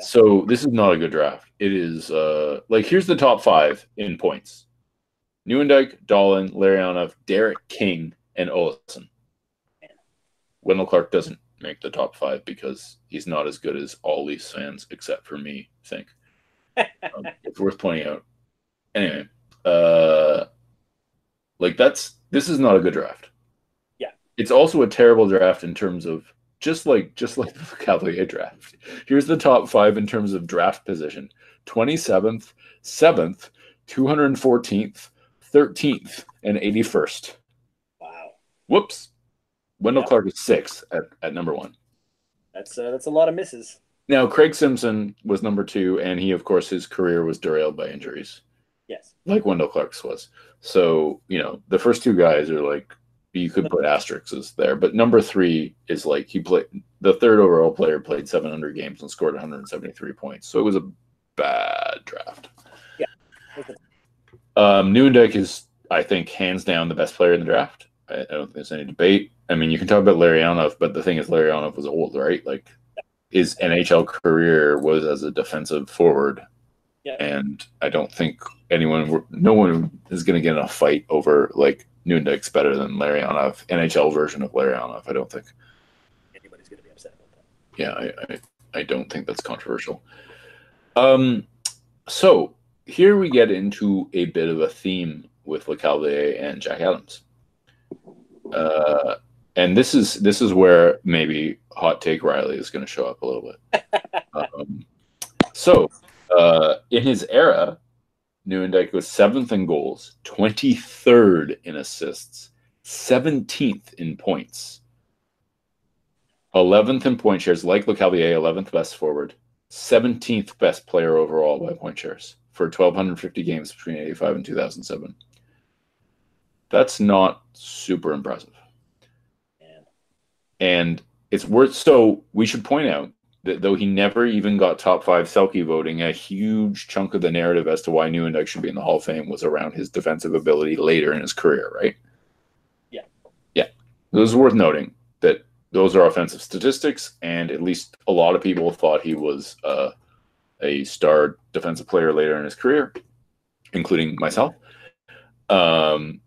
So this is not a good draft. It is uh like here's the top five in points. Nieuwendyk, Dahlen, Larionov, Derek King, and Olausson. Wendell Clark doesn't make the top five because he's not as good as all Leafs fans, except for me, think. Um, it's worth pointing out. Anyway, uh like that's this is not a good draft. Yeah. It's also a terrible draft in terms of just like just like the Cavalier draft. Here's the top five in terms of draft position: twenty seventh, seventh, two hundred fourteenth, thirteenth, and eighty first. Wow. Whoops. Wendell Yeah. Clark is six at, at number one. That's uh, that's a lot of misses. Now, Craig Simpson was number two, and he, of course, his career was derailed by injuries, Yes. like Wendell Clark's was. So, you know, the first two guys are like, you could put asterisks there. But number three is like, he played, the third overall player played 700 games and scored 173 points. So it was a bad draft. Um, Nieuwendyk is, I think, hands down the best player in the draft. I, I don't think there's any debate. I mean, you can talk about Larionov, but the thing is, Larionov was old, right? Like, his NHL career was as a defensive forward, Yeah. and I don't think anyone, no one is going to get in a fight over like Nieuwendyk's better than Larionov, NHL version of Larionov. I don't think. Anybody's going to be upset about that. Yeah, I, I, I don't think that's controversial. Um, so here we get into a bit of a theme with Lecavalier and Jack Adams. Uh, and this is this is where maybe hot take Riley is going to show up a little bit. um, so uh, in his era, Nieuwendyk was seventh in goals, twenty third in assists, seventeenth in points. 11th in point shares, like Lecavalier, 11th best forward, 17th best player overall by point shares for 1,250 games between 85 and 2007. That's not super impressive. Man. And it's worth, so we should point out that though he never even got top five Selke voting, a huge chunk of the narrative as to why Nieuwendyk should be in the Hall of Fame was around his defensive ability later in his career, right? Yeah. Yeah. It was worth noting that those are offensive statistics, and at least a lot of people thought he was uh, a star defensive player later in his career, including myself. Um,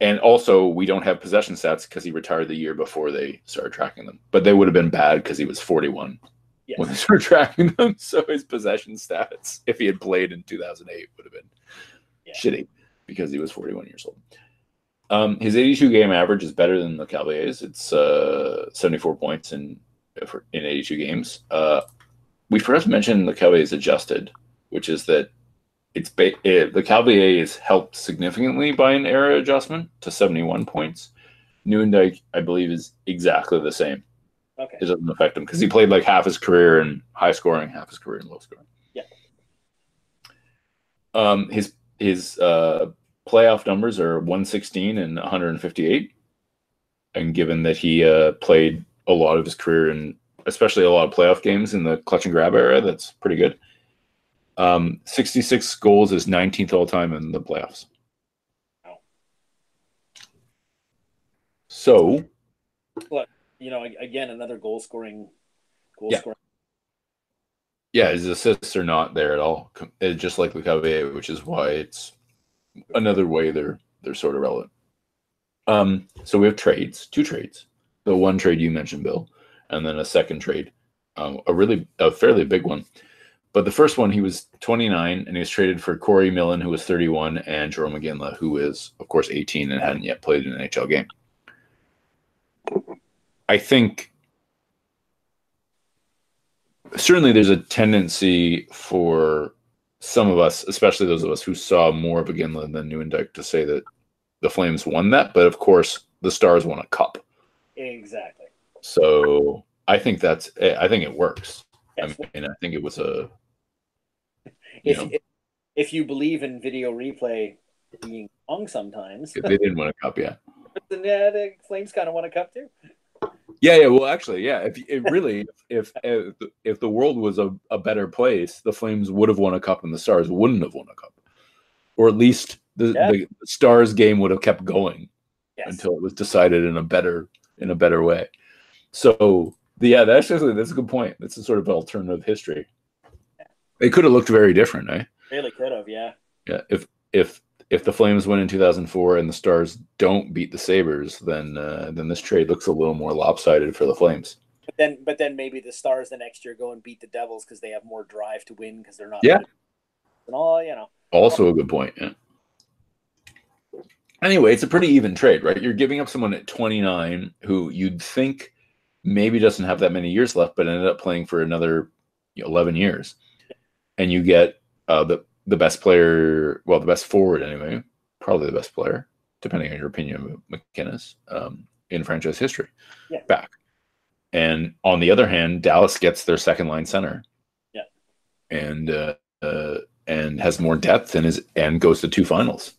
and also, we don't have possession stats because he retired the year before they started tracking them. But they would have been bad because he was 41 Yes. when they started tracking them. So his possession stats, if he had played in 2008, would have been Yeah. shitty because he was 41 years old. Um, his 82 game average is better than the Cavalier's. It's uh, 74 points in in 82 games. Uh, we forgot to mention the Cavalier's adjusted, which is that it's ba- it, the Cavalier is helped significantly by an error adjustment to 71 points. Nieuwendyk, I believe, is exactly the same. Okay. It doesn't affect him because he played like half his career in high scoring, half his career in low scoring. Yeah. Um, his his uh, playoff numbers are 116 and 158, and given that he uh, played a lot of his career in, especially a lot of playoff games in the clutch and grab era, that's pretty good. Um, 66 goals is 19th all time in the playoffs. Wow. So You know, again, another goal scoring, goal Yeah. scoring. yeah, his assists are not there at all. It's just like Lecavalier, which is why it's another way they're they're sort of relevant. Um, so we have trades, two trades. The one trade you mentioned, Bill, and then a second trade, um, a really a fairly big one. But the first one, he was 29, and he was traded for Corey Millen, who was 31, and Jarome Iginla, who is of course 18 and hadn't yet played an NHL game. I think certainly there's a tendency for some of us, especially those of us who saw more of Iginla than Nieuwendyk, to say that the Flames won that. But of course, the Stars won a cup, Exactly. So I think that's eh, I think it works. Yes. I mean, I think it was a if, if if you believe in video replay being wrong sometimes, If they didn't want a cup yet. then yeah, the Flames kind of want a cup too. Yeah, yeah. Well, actually, yeah. If it really, if if eh, if the world was a, a better place, the Flames would have won a cup, and the Stars wouldn't have won a cup, or at least the, Yeah. the Stars game would have kept going Yes. until it was decided in a better in a better way. So, yeah, that's actually that's a good point. That's a sort of alternative history. It could have looked very different, eh? really could have. Yeah. Yeah. If if if the Flames win in 2004 and the Stars don't beat the Sabers, then uh, then this trade looks a little more lopsided for the Flames. But then, but then maybe the Stars the next year go and beat the Devils because they have more drive to win because they're not. Yeah. And all you know. Also a good point. Yeah. Anyway, it's a pretty even trade, right? You're giving up someone at 29 who you'd think maybe doesn't have that many years left, but ended up playing for another you know, 11 years, and you get uh, the the best player, well, the best forward anyway, probably the best player, depending on your opinion of MacInnis, um, in franchise history Yeah. back. And on the other hand, Dallas gets their second line center. Yeah. And uh, uh, and has more depth and is and goes to two finals.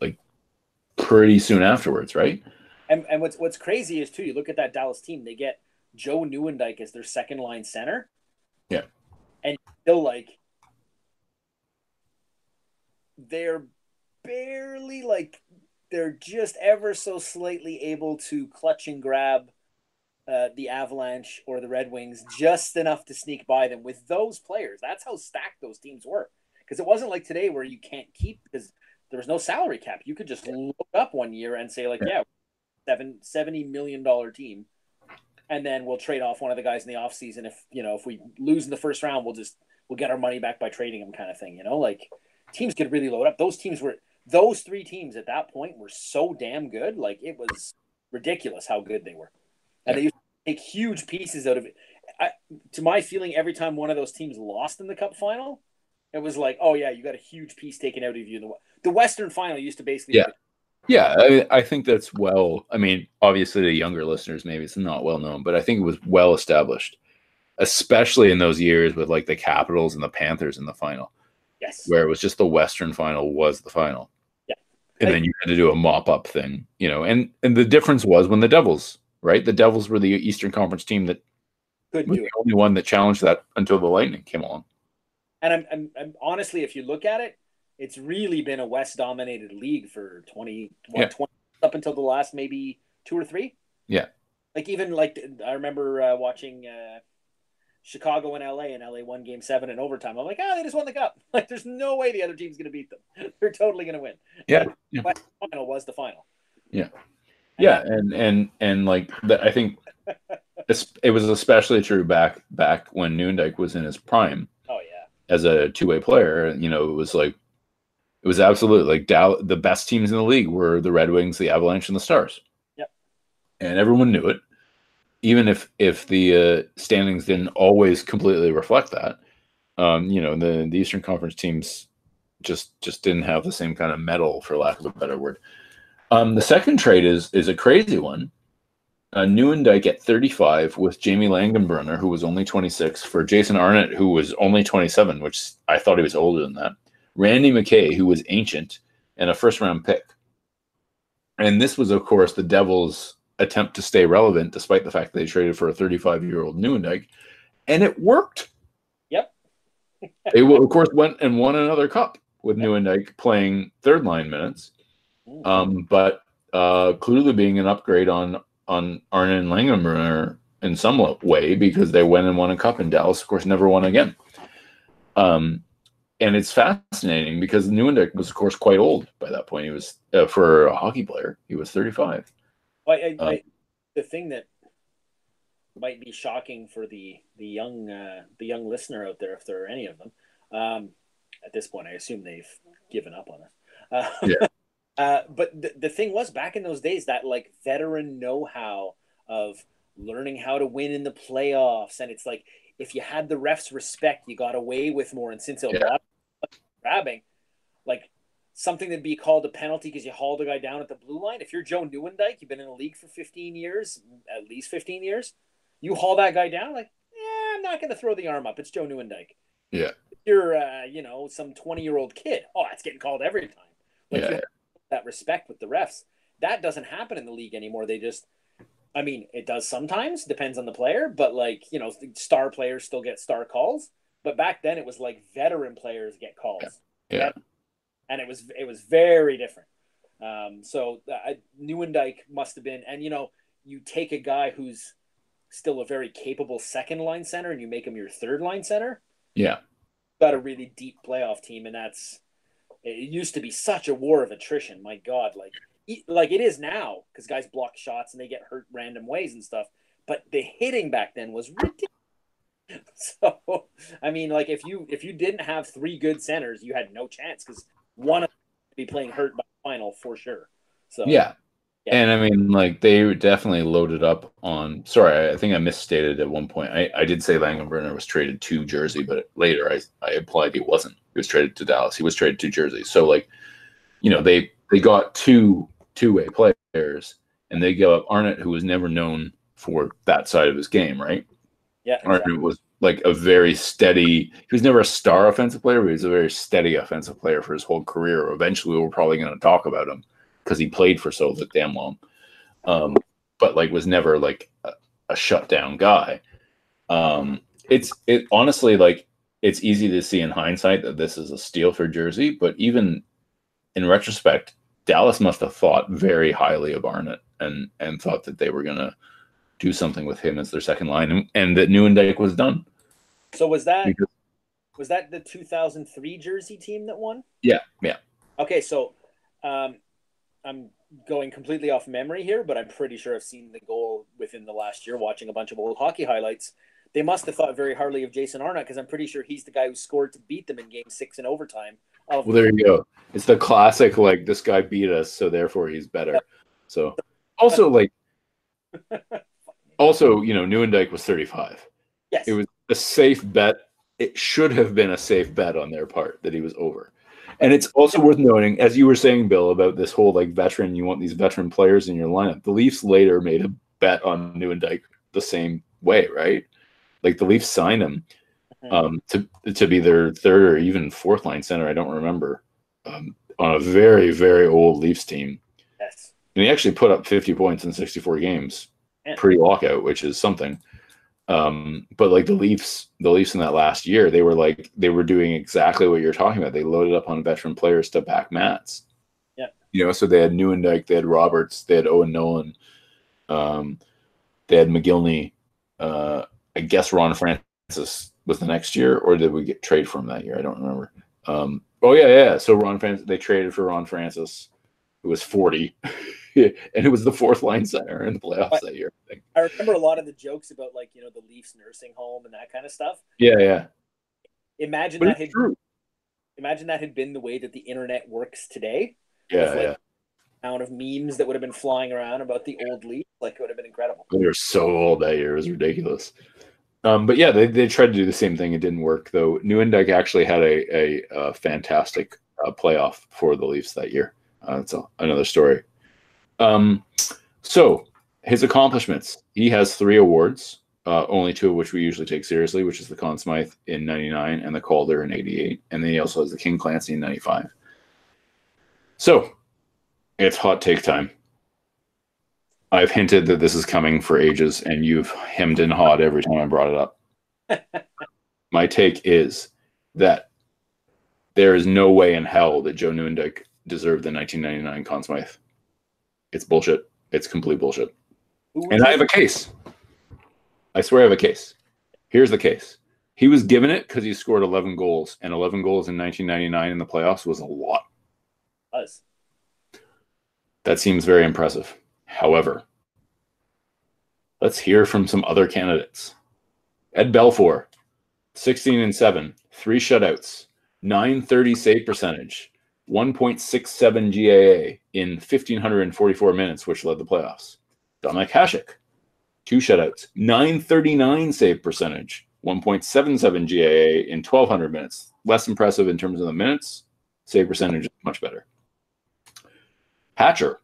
Like pretty soon afterwards, right? And and what's what's crazy is too, you look at that Dallas team, they get Joe Nieuwendyk as their second line center. Yeah. And still like they're barely like they're just ever so slightly able to clutch and grab uh, the Avalanche or the Red Wings just enough to sneak by them with those players. That's how stacked those teams were. Because it wasn't like today where you can't keep because there was no salary cap. You could just look up one year and say like, yeah, seven seventy million dollar team, and then we'll trade off one of the guys in the offseason. If you know if we lose in the first round, we'll just we'll get our money back by trading them, kind of thing. You know, like teams could really load up. Those teams were those three teams at that point were so damn good. Like it was ridiculous how good they were, and they used to take huge pieces out of it. I, to my feeling, every time one of those teams lost in the Cup final, it was like, oh yeah, you got a huge piece taken out of you. The, the Western final used to basically Yeah. Yeah, I, I think that's well. I mean, obviously, the younger listeners maybe it's not well known, but I think it was well established, especially in those years with like the Capitals and the Panthers in the final, yes, where it was just the Western final was the final. Yeah. and then you had to do a mop up thing, you know. And and the difference was when the Devils, right? The Devils were the Eastern Conference team that couldn't was do the it. only one that challenged that until the Lightning came along. And I'm, I'm, I'm honestly, if you look at it, it's really been a West dominated league for 20, what, Yeah. 20 up until the last maybe two or three. Yeah. Like even like I remember uh, watching uh, Chicago and LA and LA won game seven in overtime. I'm like, oh, they just won the cup. Like there's no way the other team's going to beat them. They're totally going to win. Yeah, yeah. West final was the final. Yeah. Yeah and and and like the, i think it was especially true back back when Nieuwendyk was in his prime oh yeah. as a two-way player you know it was like it was absolutely like Dow, the best teams in the league were the red wings the avalanche and the stars Yep. and everyone knew it even if if the uh, standings didn't always completely reflect that um you know the the eastern conference teams just just didn't have the same kind of metal for lack of a better word um the second trade is is a crazy one uh, Nieuwendyk at 35 with Jamie Langenbrunner, who was only 26, for Jason Arnott, who was only 27, which I thought he was older than that. Randy McKay, who was ancient, and a first round pick. And this was, of course, the Devils' attempt to stay relevant, despite the fact that they traded for a 35 year old Nieuwendyk. And it worked. Yep. they, of course, went and won another cup with Nieuwendyk playing third line minutes Mm. um, but uh, clearly being an upgrade on on Arne and Langenbrunner in some way because they went and won a cup in Dallas. Of course, never won again. Um, and it's fascinating because Nieuwendyk was, of course, quite old by that point. He was uh, for a hockey player. He was thirty-five. Well, I, Um, I, the thing that might be shocking for the the young uh, the young listener out there, if there are any of them, um, at this point, I assume they've given up on us. Uh, Yeah. uh, but the, the thing was, back in those days, that like veteran know how of learning how to win in the playoffs, and it's like if you had the refs' respect, you got away with more. And since Yeah. grabbing, like something that'd be called a penalty because you hauled a guy down at the blue line. If you're Joe Nieuwendyk, you've been in the league for 15 years, at least 15 years, you haul that guy down, like, yeah, I'm not going to throw the arm up. It's Joe Nieuwendyk. Yeah. If you're, uh, you know, some 20 year old kid. Oh, that's getting called every time. Like, Yeah. you have that respect with the refs. That doesn't happen in the league anymore. They just, I mean, it does sometimes, depends on the player, but like, you know, star players still get star calls. But back then it was like veteran players get calls Yeah. and it was it was very different. Um, so uh, Nieuwendyk must have been, and you know, you take a guy who's still a very capable second line center, and you make him your third line center. Yeah. Got a really deep playoff team, and that's it. Used to be such a war of attrition. My God, like like it is now because guys block shots and they get hurt random ways and stuff. But the hitting back then was ridiculous. So I mean, like if you if you didn't have three good centers, you had no chance because one of them would be playing hurt by the final for sure. So Yeah. Yeah. And I mean, like they definitely loaded up on. Sorry, I think I misstated at one point. I, I did say Langenbrunner was traded to Jersey, but later I, I implied he wasn't. He was traded to Dallas. He was traded to Jersey. So like, you know, they they got two two way players, and they go up Arnott, who was never known for that side of his game, right? Yeah, exactly. Arnott was like a very steady. He was never a star offensive player, but he was a very steady offensive player for his whole career. Eventually, we're probably going to talk about him because he played for so damn long. Um, but like was never like a, a shutdown guy. Um, it's it honestly like it's easy to see in hindsight that this is a steal for Jersey, but even in retrospect, Dallas must have thought very highly of Arnott and and thought that they were gonna do something with him as their second line, and, and that Nieuwendyk was done. So was that because, was that the 2003 Jersey team that won? Yeah, yeah. Okay, so um, I'm going completely off memory here, but I'm pretty sure I've seen the goal within the last year watching a bunch of old hockey highlights. They must have thought very hardly of Jason Arnott because I'm pretty sure he's the guy who scored to beat them in game six in overtime. well, there you go. It's the classic, like, this guy beat us, so therefore he's better. So, also, like, also, you know, Nieuwendyk was 35. Yes. It was a safe bet. It should have been a safe bet on their part that he was over. And it's also worth noting, as you were saying, Bill, about this whole like veteran, you want these veteran players in your lineup. The Leafs later made a bet on Nieuwendyk the same way, right? Like the Leafs signed him mm-hmm. um, to to be their third or even fourth line center. I don't remember um, on a very very old Leafs team. Yes, and he actually put up 50 points in 64 games, yeah. pre lockout, which is something. Um, but like the Leafs, the Leafs in that last year, they were like they were doing exactly what you're talking about. They loaded up on veteran players to back Mats. Yeah. You know, so they had Nieuwendyk, they had Roberts, they had Owen Nolan, um, they had Mogilny. Uh, I guess Ron Francis was the next year, or did we get trade from that year? I don't remember. Um, oh yeah, yeah. So Ron Francis, they traded for Ron Francis, who was 40. and it was the fourth line center in the playoffs but that year. I, I, remember a lot of the jokes about like you know the Leafs nursing home and that kind of stuff. Yeah, yeah. Imagine but that had true. imagine that had been the way that the internet works today. Yeah, like, yeah. Amount of memes that would have been flying around about the old Leafs, like it would have been incredible. They were so old that year; it was ridiculous. Um, but yeah, they, they tried to do the same thing. It didn't work though. Nieuwendyk actually had a, a, a fantastic uh, playoff for the Leafs that year. Uh, that's a, another story. Um, so his accomplishments. He has three awards, uh, only two of which we usually take seriously, which is the Conn Smythe in '99 and the Calder in '88, and then he also has the King Clancy in '95. So it's hot take time. I've hinted that this is coming for ages, and you've hemmed and hawed every time I brought it up. My take is that there is no way in hell that Joe Nieuwendyk deserved the 1999 Conn Smythe. It's bullshit. It's complete bullshit. And I have a case. I swear I have a case. Here's the case. He was given it because he scored 11 goals, and 11 goals in 1999 in the playoffs was a lot. Was. That seems very impressive. However, let's hear from some other candidates. Ed Belfour, 16 and 7, three shutouts, 930 save percentage, 1.67 GAA in 1,544 minutes, which led the playoffs. Dominik Hasek, two shutouts, 939 save percentage, 1.77 GAA in 1,200 minutes. Less impressive in terms of the minutes. Save percentage much better. Hatcher,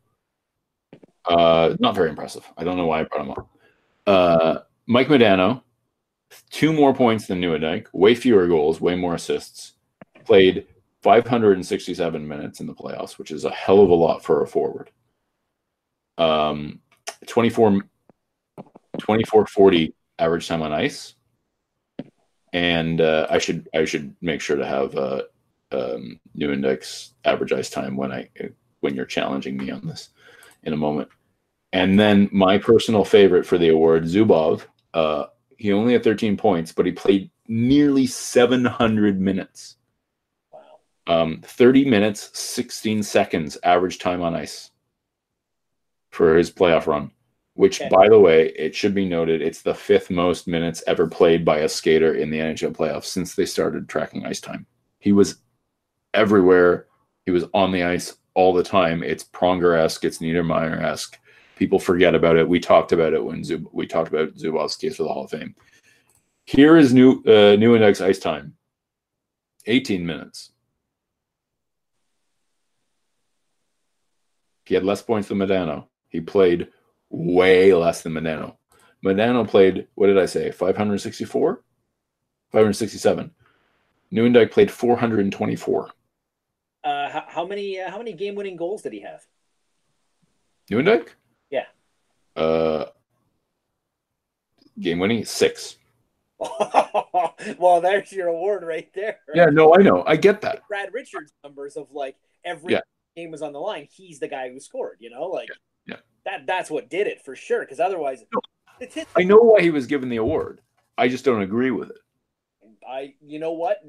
uh, not very impressive. I don't know why I brought him up. Uh, Mike Modano, two more points than Nieuwendyk, way fewer goals, way more assists. Played 567 minutes in the playoffs, which is a hell of a lot for a forward. Um, 24, 24 40 average time on ice. And uh, I should I should make sure to have uh, um, Nieuwendyk's average ice time when I when you're challenging me on this in a moment. And then my personal favorite for the award, Zubov. Uh, he only had 13 points, but he played nearly 700 minutes. Um, 30 minutes, 16 seconds average time on ice for his playoff run, which, okay. by the way, it should be noted, it's the fifth most minutes ever played by a skater in the NHL playoffs since they started tracking ice time. He was everywhere. He was on the ice all the time. It's Pronger esque, it's Niedermayer esque. People forget about it. We talked about it when Zub- we talked about Zubov's case for the Hall of Fame. Here is new uh, Nieuwendyk's ice time 18 minutes. He had less points than Modano. He played way less than Modano. Modano played, what did I say, 564? 567. Nieuwendyk played 424. Uh, how, how many uh, how many game winning goals did he have? Nieuwendyk? Yeah. Uh, game winning six. well, there's your award right there. Yeah, no, I know. I get that. Brad Richards numbers of like every Yeah. game was on the line. He's the guy who scored. You know, like Yeah. that. That's what did it for sure. Because otherwise, No. I know why he was given the award. I just don't agree with it. I. You know what?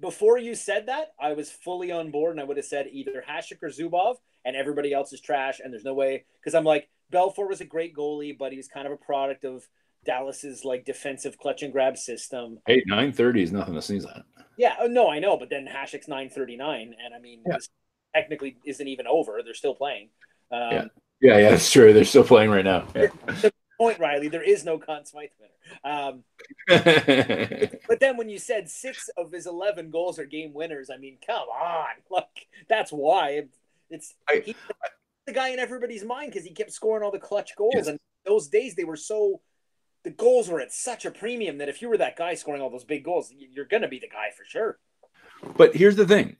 Before you said that, I was fully on board, and I would have said either Hasek or Zubov, and everybody else is trash. And there's no way because I'm like Belfour was a great goalie, but he was kind of a product of Dallas's like defensive clutch and grab system. Hey, 930 is nothing to sneeze at. Yeah, oh, no, I know, but then Hasek's nine thirty nine, and I mean, Yeah. this technically isn't even over. They're still playing. Um, Yeah. Yeah, yeah, that's true. They're still playing right now. Point, Riley. There is no Conn Smythe winner. Um, but then when you said six of his eleven goals are game winners, I mean, come on, like that's why it's I- he's the guy in everybody's mind because he kept scoring all the clutch goals, Yes. and those days they were so. The goals were at such a premium that if you were that guy scoring all those big goals, you're going to be the guy for sure. but here's the thing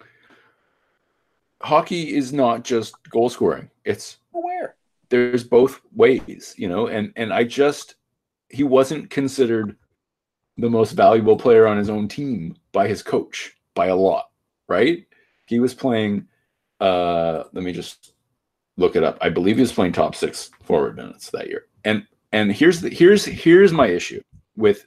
hockey is not just goal scoring, it's Aware. There's both ways, you know, and and I just he wasn't considered the most valuable player on his own team by his coach by a lot, right? He was playing uh let me just look it up. I believe he was playing top 6 forward minutes that year. And and here's the here's here's my issue with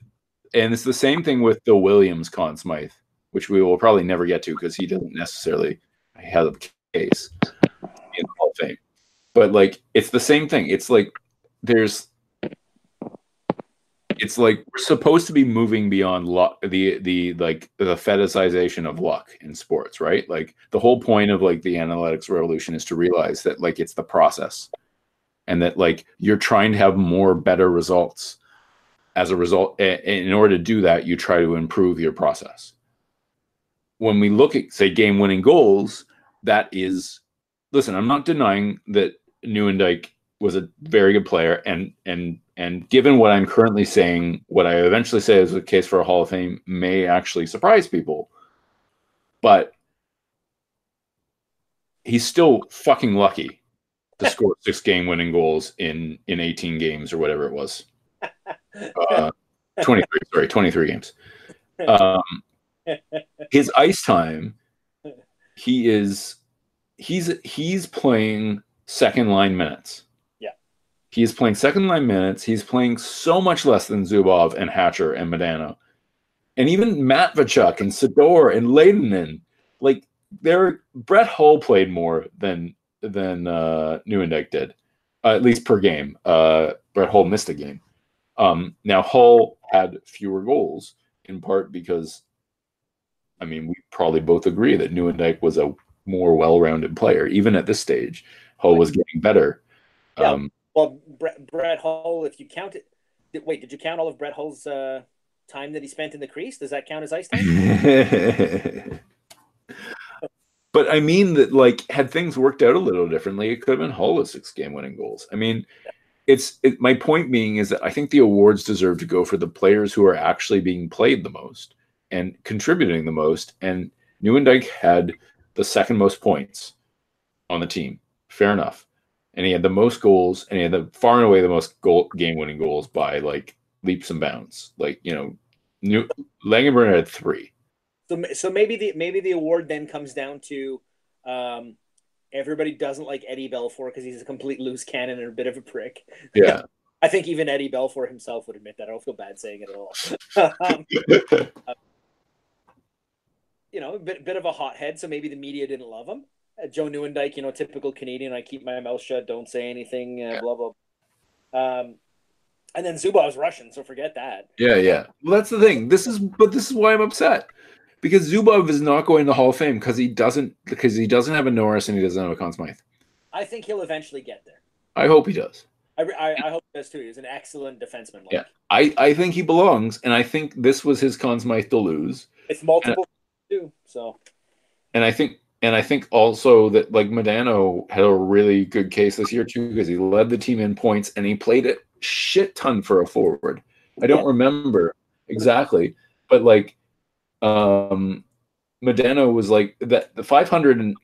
and it's the same thing with the Williams Conn Smythe, which we will probably never get to because he doesn't necessarily have a case in the Hall of Fame but like it's the same thing. It's like there's it's like we're supposed to be moving beyond luck the the like the fetishization of luck in sports right? Like the whole point of like the analytics revolution is to realize that like it's the process and that like you're trying to have more better results as a result in order to do that you try to improve your process. When we look at say game winning goals that is listen i'm not denying that Nieuwendyk was a very good player, and and and given what I'm currently saying, what I eventually say is the case for a Hall of Fame may actually surprise people, but he's still fucking lucky to score six game-winning goals in in 18 games or whatever it was. Uh, 23, sorry, 23 games. Um, his ice time, he is he's he's playing second line minutes. Yeah. He's playing second line minutes. He's playing so much less than Zubov and Hatcher and Modano. And even Matvichuk and Sydor and Lehtinen. Like there Brett Hull played more than than uh Nieuwendyk did. Uh, at least per game. Uh Brett Hull missed a game. Um now Hull had fewer goals in part because I mean we probably both agree that Nieuwendyk was a more well-rounded player even at this stage. Hull was getting better. Yeah. Um, Well, Brett, Brett Hull, if you count it, did, wait, did you count all of Brett Hull's uh, time that he spent in the crease? Does that count as ice time? but I mean that like had things worked out a little differently, it could have been Hull with six game winning goals. I mean, it's it, my point being is that I think the awards deserve to go for the players who are actually being played the most and contributing the most. And Nieuwendyk had the second most points on the team. Fair enough. And he had the most goals, and he had the far and away the most goal game winning goals by like leaps and bounds. Like you know, New Langenbrunner had three. so, so maybe the maybe the award then comes down to um, everybody doesn't like Eddie Belfour because he's a complete loose cannon and a bit of a prick. Yeah. I think even Eddie Belfour himself would admit that. I don't feel bad saying it at all. um, you know, a bit, bit of a hothead, so maybe the media didn't love him. Uh, Joe Nieuwendyk, you know, typical Canadian. I keep my mouth shut, don't say anything, uh, Yeah. blah blah. Um, and then Zubov's Russian, so forget that. Yeah, yeah. Well, that's the thing. This is, but this is why I'm upset because Zubov is not going to Hall of Fame because he doesn't because he doesn't have a Norris and he doesn't have a Conn Smythe. I think he'll eventually get there. I hope he does. I, I, I hope he does too. He's an excellent defenseman. Like, Yeah. I, I think he belongs, and I think this was his Conn Smythe to lose. It's multiple too. So And I think and I think also that like Modano had a really good case this year too because he led the team in points and he played a shit ton for a forward. I don't remember exactly, but like um Modano was like that the 500 and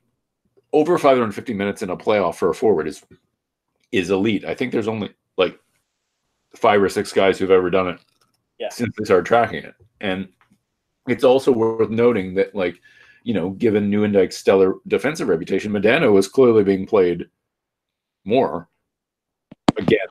over 550 minutes in a playoff for a forward is is elite. I think there's only like five or six guys who've ever done it Yeah. since they started tracking it. And it's also worth noting that like you know, given Nieuwendyk's stellar defensive reputation, Modano was clearly being played more again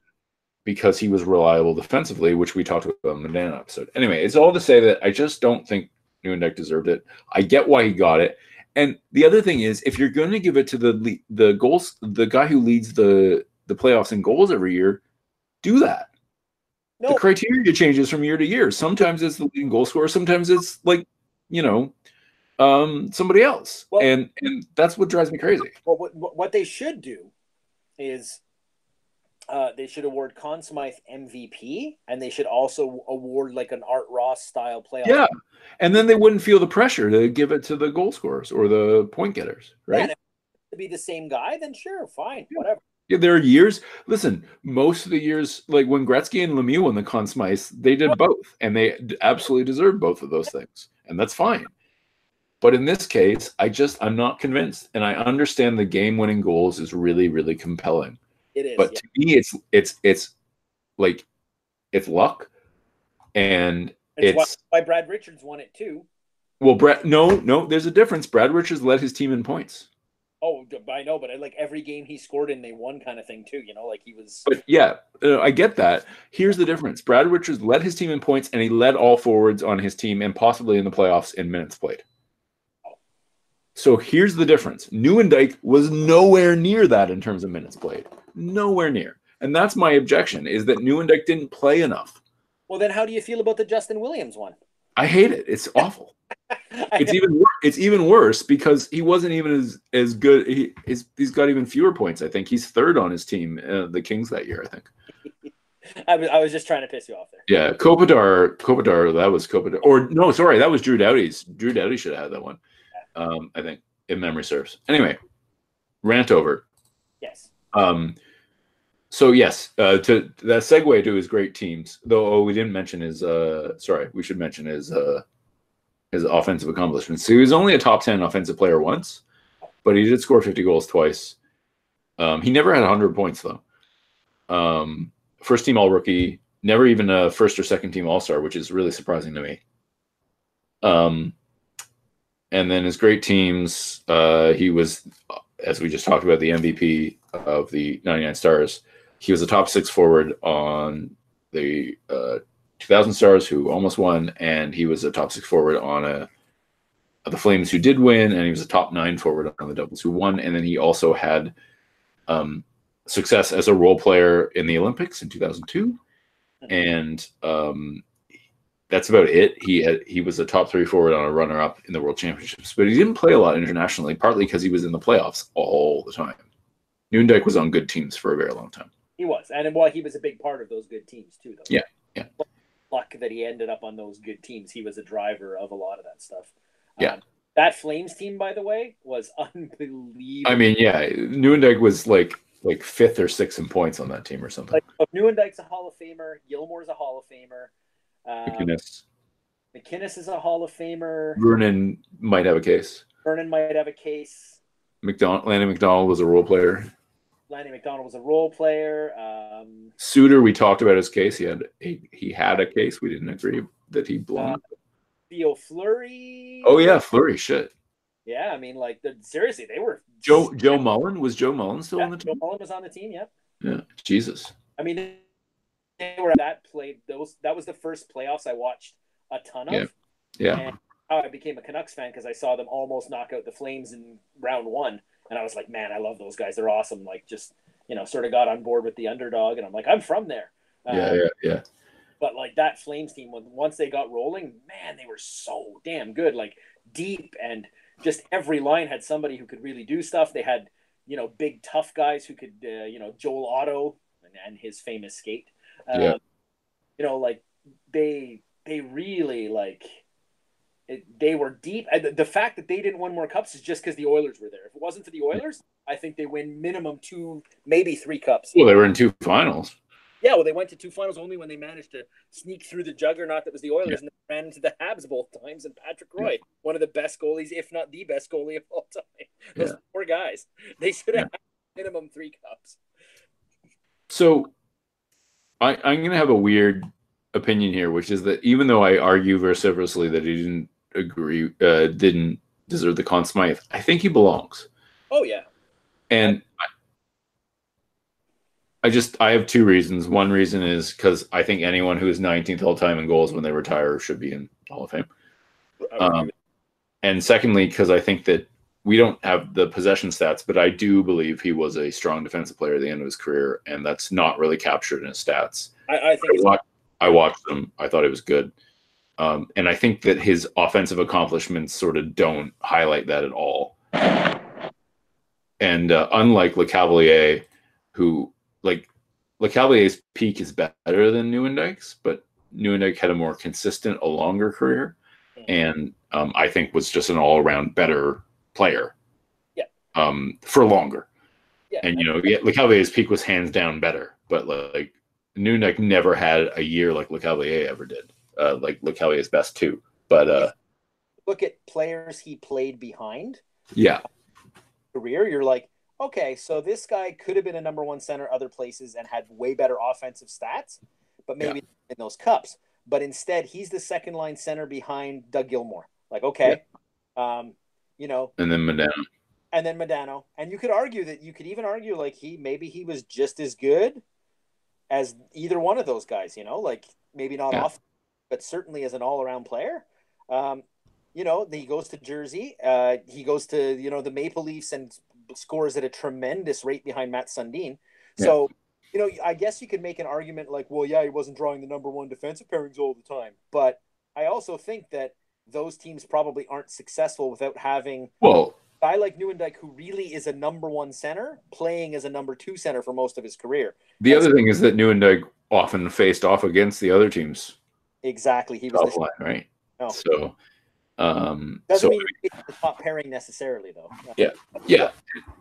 because he was reliable defensively, which we talked about in the Modano episode. Anyway, it's all to say that I just don't think Nieuwendyk deserved it. I get why he got it. And the other thing is, if you're going to give it to the the goals, the guy who leads the the playoffs in goals every year, do that. No, The criteria changes from year to year. Sometimes it's the leading goal scorer. Sometimes it's like you know um somebody else, Well- and and that's what drives me crazy. well, what, what they should do is uh, they should award Conn Smythe MVP, and they should also award like an Art Ross style playoff. Yeah, and then they wouldn't feel the pressure to give it to the goal scorers or the point getters, right? if to be the same guy, then sure, fine, Yeah. whatever. Yeah, there are years. Listen, most of the years, like when Gretzky and Lemieux won the Conn Smythe, they did both, and they absolutely deserved both of those things, and that's fine. But in this case, I just I'm not convinced, and I understand the game-winning goals is really, really compelling. It is. But yeah. to me, it's it's it's like it's luck, and It's why, it's why Brad Richards won it too. well, Brad. No, no, there's a difference. Brad Richards led his team in points. Oh, I know, but I like every game he scored in, they won, kind of thing too. You know, like he was. But yeah, uh, I get that. Here's the difference: Brad Richards led his team in points, and he led all forwards on his team, and possibly in the playoffs in minutes played. So here's the difference: Nieuwendyk was nowhere near that in terms of minutes played, nowhere near, and that's my objection: is that Nieuwendyk didn't play enough. Well, then how do you feel about the Justin Williams one? I hate it. It's awful. It's even wor- it's even worse because he wasn't even as as good. He he's, he's got even fewer points. I think he's third on his team, uh, the Kings that year. I think. I was, I was just trying to piss you off there. Yeah, Kopitar, Kopitar, that was Kopitar. Or no, sorry, that was Drew Doughty's. Drew Doughty should have had that one. Um, I think, if memory serves. Anyway, rant over. Yes. Um, so yes, uh, to that segue to his great teams. Though oh, we didn't mention his. Uh, sorry, we should mention his uh, his offensive accomplishments. So he was only a top ten offensive player once, but he did score fifty goals twice. Um, he never had hundred points though. Um, first team All Rookie, never even a first or second team All Star, which is really surprising to me. Um, and then his great teams, uh, he was, as we just talked about, the MVP of the 99 Stars. He was a top six forward on the uh, 2000 Stars, who almost won, and he was a top six forward on a the Flames, who did win, and he was a top nine forward on the Devils, who won. And then he also had um, success as a role player in the Olympics in 2002, and um, that's about it. He had he was a top three forward on a runner up in the World Championships, but he didn't play a lot internationally, partly because he was in the playoffs all the time. Nieuwendyk was on good teams for a very long time. He was, and well, he was a big part of those good teams too. Though. Yeah, yeah. Luck that he ended up on those good teams. He was a driver of a lot of that stuff. Yeah. Um, that Flames team, by the way, was unbelievable. I mean, yeah, Nieuwendyk was like like fifth or sixth in points on that team or something. like Nieuwendyk's a Hall of Famer. Gilmour's a Hall of Famer. Um, MacInnis, MacInnis is a Hall of Famer. Vernon might have a case. Vernon might have a case. McDonald, Lanny McDonald was a role player. Lanny McDonald was a role player. Um, Suter, we talked about his case. He had he, he had a case. We didn't agree that he belonged. Theo Fleury. oh yeah, Fleury. Shit. Yeah, I mean, like, the, seriously, they were. Joe Joe Mullen was Joe Mullen still Yeah, on the team. Joe? Mullen was on the team. Yep. Yeah. Jesus. I mean, they were that played those. That was the first playoffs I watched a ton of. Yeah. Yeah. And how I became a Canucks fan because I saw them almost knock out the Flames in round one, and I was like, man, I love those guys. They're awesome. Like, just you know, sort of got on board with the underdog, and I'm like, I'm from there. Yeah. Um, Yeah. Yeah. But like that Flames team, when once they got rolling, man, they were so damn good. Like deep and just every line had somebody who could really do stuff. They had you know big tough guys who could uh, you know Joel Otto and, and his famous skate. Um, Yeah. You know, like they they really like it, they were deep. The fact that they didn't win more cups is just because the Oilers were there. If it wasn't for the Oilers, I think they win minimum two, maybe three cups. Well, they were in two finals. Yeah, well, they went to two finals only when they managed to sneak through the juggernaut that was the Oilers yeah. and they ran into the Habs both times. And Patrick Roy, yeah. one of the best goalies, if not the best goalie of all time. Those yeah. poor guys. They should have minimum three cups. So I, I'm going to have a weird opinion here, which is that even though I argue vociferously that he didn't agree, uh, didn't deserve the Conn Smythe, I think he belongs. Oh, yeah. And I just I have two reasons. One reason is because I think anyone who is 19th all time in goals when they retire should be in Hall of Fame. Um, and secondly, because I think that we don't have the possession stats, but I do believe he was a strong defensive player at the end of his career, and that's not really captured in his stats. I, I think I watched, I watched him. I thought it was good, um, and I think that his offensive accomplishments sort of don't highlight that at all. And uh, unlike Lecavalier, who like Lecavalier's peak is better than Nieuwendyk's, but Nieuwendyk had a more consistent, a longer career, and um, I think was just an all around better player. Yeah. Um, for longer. Yeah. And you know, yeah, Lecavalier's peak was hands down better, but like Nieuwendyk never had a year like Lecavalier ever did. Uh, like Lecavalier's best too, but uh, look at players he played behind. Yeah. Career, you're like, okay, so this guy could have been a number one center other places and had way better offensive stats, but maybe yeah. in those cups. But instead, he's the second line center behind Doug Gilmour. Like, okay, yeah. um, you know, and then Modano, and then Modano, and you could argue that you could even argue like he maybe he was just as good as either one of those guys. You know, like maybe not yeah. off, but certainly as an all around player. Um, you know, he goes to Jersey. Uh, he goes to you know the Maple Leafs and scores at a tremendous rate behind Mats Sundin. Yeah. So, you know, I guess you could make an argument like, well, yeah, he wasn't drawing the number one defensive pairings all the time. But I also think that those teams probably aren't successful without having well a guy like Nieuwendyk who really is a number one center playing as a number two center for most of his career. The other thing is that Nieuwendyk often faced off against the other teams. Exactly, he was the line, right. No. So um, Doesn't so, mean it's the top pairing necessarily, though. Yeah, yeah,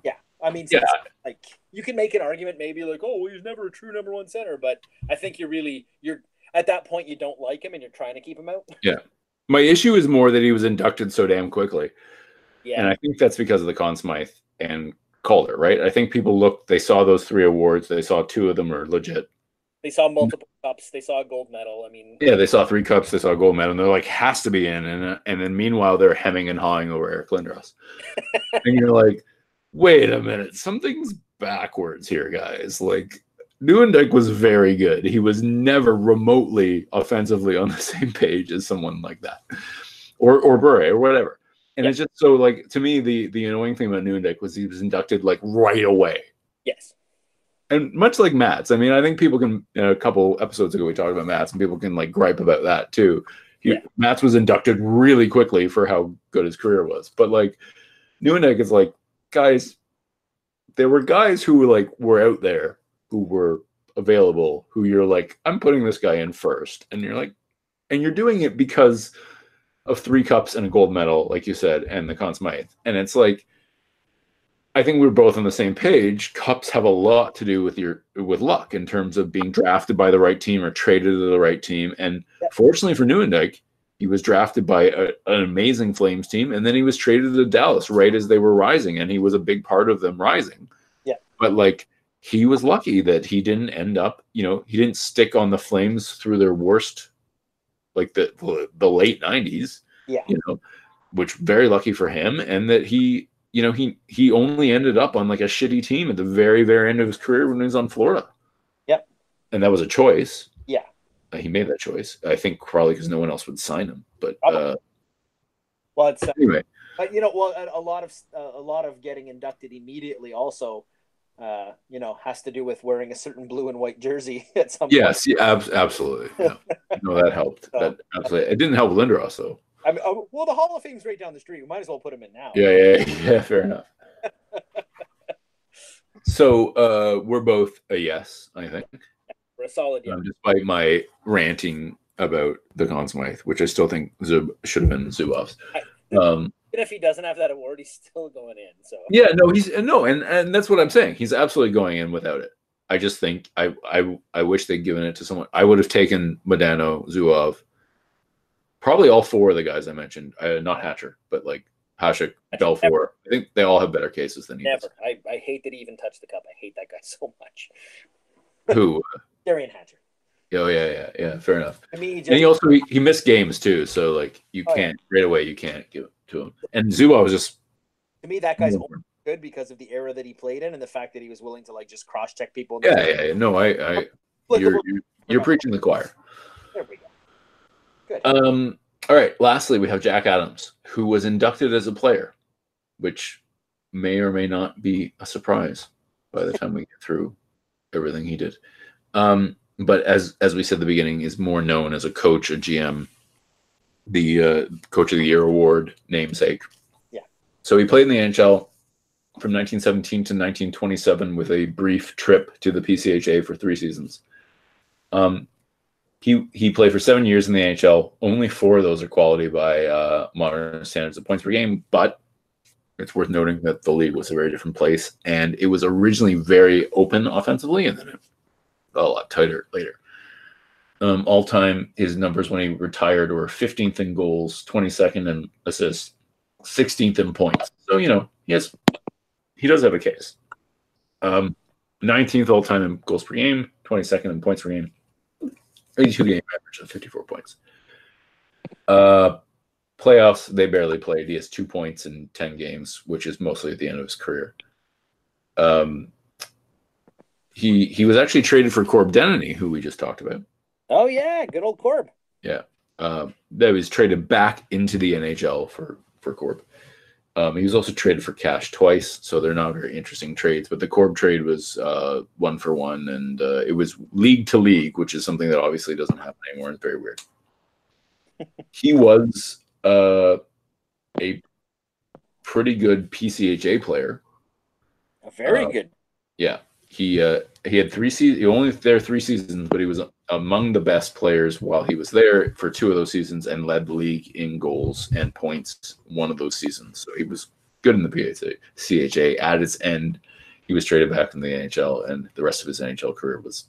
yeah. I mean, yeah. like you can make an argument, maybe like, oh, well, he's never a true number one center, but I think you're really you're at that point you don't like him and you're trying to keep him out. Yeah, my issue is more that he was inducted so damn quickly. Yeah, and I think that's because of the Conn Smythe and Calder, right? I think people looked, they saw those three awards, they saw two of them are legit. They saw multiple cups. They saw a gold medal. I mean, yeah, they saw three cups. They saw a gold medal. And they're like, has to be in. And and then meanwhile, they're hemming and hawing over Eric Lindros, and you're like, wait a minute, something's backwards here, guys. Like Nieuwendyk was very good. He was never remotely offensively on the same page as someone like that, or or Bure or whatever. And it's just so like to me, the the annoying thing about Nieuwendyk was he was inducted like right away. Yes and much like Mats, I mean, I think people can. You know, a couple episodes ago, we talked about Mats, and people can like gripe about that too. He, yeah. Mats was inducted really quickly for how good his career was, but like Nieuwendyk is like, guys, there were guys who like were out there who were available, who you're like, I'm putting this guy in first, and you're like, and you're doing it because of three cups and a gold medal, like you said, and the Conn Smythe, and it's like I think we are both on the same page. Cups have a lot to do with your with luck in terms of being drafted by the right team or traded to the right team. And fortunately for Nieuwendyk, he was drafted by a, an amazing Flames team, and then he was traded to Dallas right as they were rising, and he was a big part of them rising. Yeah. But like he was lucky that he didn't end up, you know, he didn't stick on the Flames through their worst, like the the, the late '90s. Yeah. You know, which very lucky for him, and that he you know, he he only ended up on like a shitty team at the very very end of his career when he was on Florida. Yep. And that was a choice. Yeah. Uh, he made that choice. I think probably because no one else would sign him. But uh, well, it's uh, anyway. But you know, well, a, a lot of uh, a lot of getting inducted immediately also. Uh, you know, has to do with wearing a certain blue and white jersey at some yes, point. Yes, yeah, ab- absolutely. Yeah. no, that helped. so, that absolutely. It didn't help Lindros though. I mean, oh, well, the Hall of Fame's right down the street. We might as well put him in now. Yeah, yeah, yeah. Fair enough. so uh, we're both a yes, I think. We're a solid yes. Um, despite my ranting about the Conn Smythe, which I still think Zub should have been Zubov's. Um, Even if he doesn't have that award, he's still going in. So yeah, no, he's no, and and that's what I'm saying. He's absolutely going in without it. I just think I I I wish they'd given it to someone. I would have taken Modano, Zubov, probably all four of the guys I mentioned. Uh, not Hatcher, but like Hasek, Belfour. I think they all have better cases than he never. does. I, I hate that he even touched the cup. I hate that guy so much. Who? Derian Hatcher. Oh yeah, yeah, yeah. Fair enough. I mean, he just, And he also he, he missed games too, so like you Oh, can't right away. You can't give it to him. And Zubov was just to me that guy's good because of the era that he played in and the fact that he was willing to like just cross check people. in yeah, yeah, yeah. No, I, I you're you're, you're preaching the choir. There we go. Good. Um, all right. Lastly, we have Jack Adams, who was inducted as a player, which may or may not be a surprise by the time we get through everything he did. Um, but as as we said at the beginning, is more known as a coach, a GM, the uh, Coach of the Year award namesake. Yeah. So he played in the NHL from 1917 to 1927 with a brief trip to the PCHA for three seasons. Um, he he played for seven years in the NHL. Only four of those are quality by uh, modern standards of points per game. But it's worth noting that the league was a very different place, and it was originally very open offensively, and then it got a lot tighter later. Um, all time, his numbers when he retired were 15th in goals, 22nd in assists, 16th in points. So you know he has he does have a case. Um, 19th all time in goals per game, 22nd in points per game. 82 game average of 54 points. Uh, playoffs, they barely played. He has two points in 10 games, which is mostly at the end of his career. Um, he he was actually traded for Corb Denneny, who we just talked about. Oh yeah, good old Corb. Uh, that was traded back into the NHL for for Corb. Um, he was also traded for cash twice, so they're not very interesting trades. But the Corb trade was uh, one for one, and uh, it was league to league, which is something that obviously doesn't happen anymore. It's very weird. he was uh, a pretty good PCHA player. A very Uh, good. Yeah, he uh, he had three seasons. Only there three seasons, but he was among the best players while he was there for two of those seasons and led the league in goals and points one of those seasons. So he was good in the PHA. CHA at its end, he was traded back in the NHL, and the rest of his NHL career was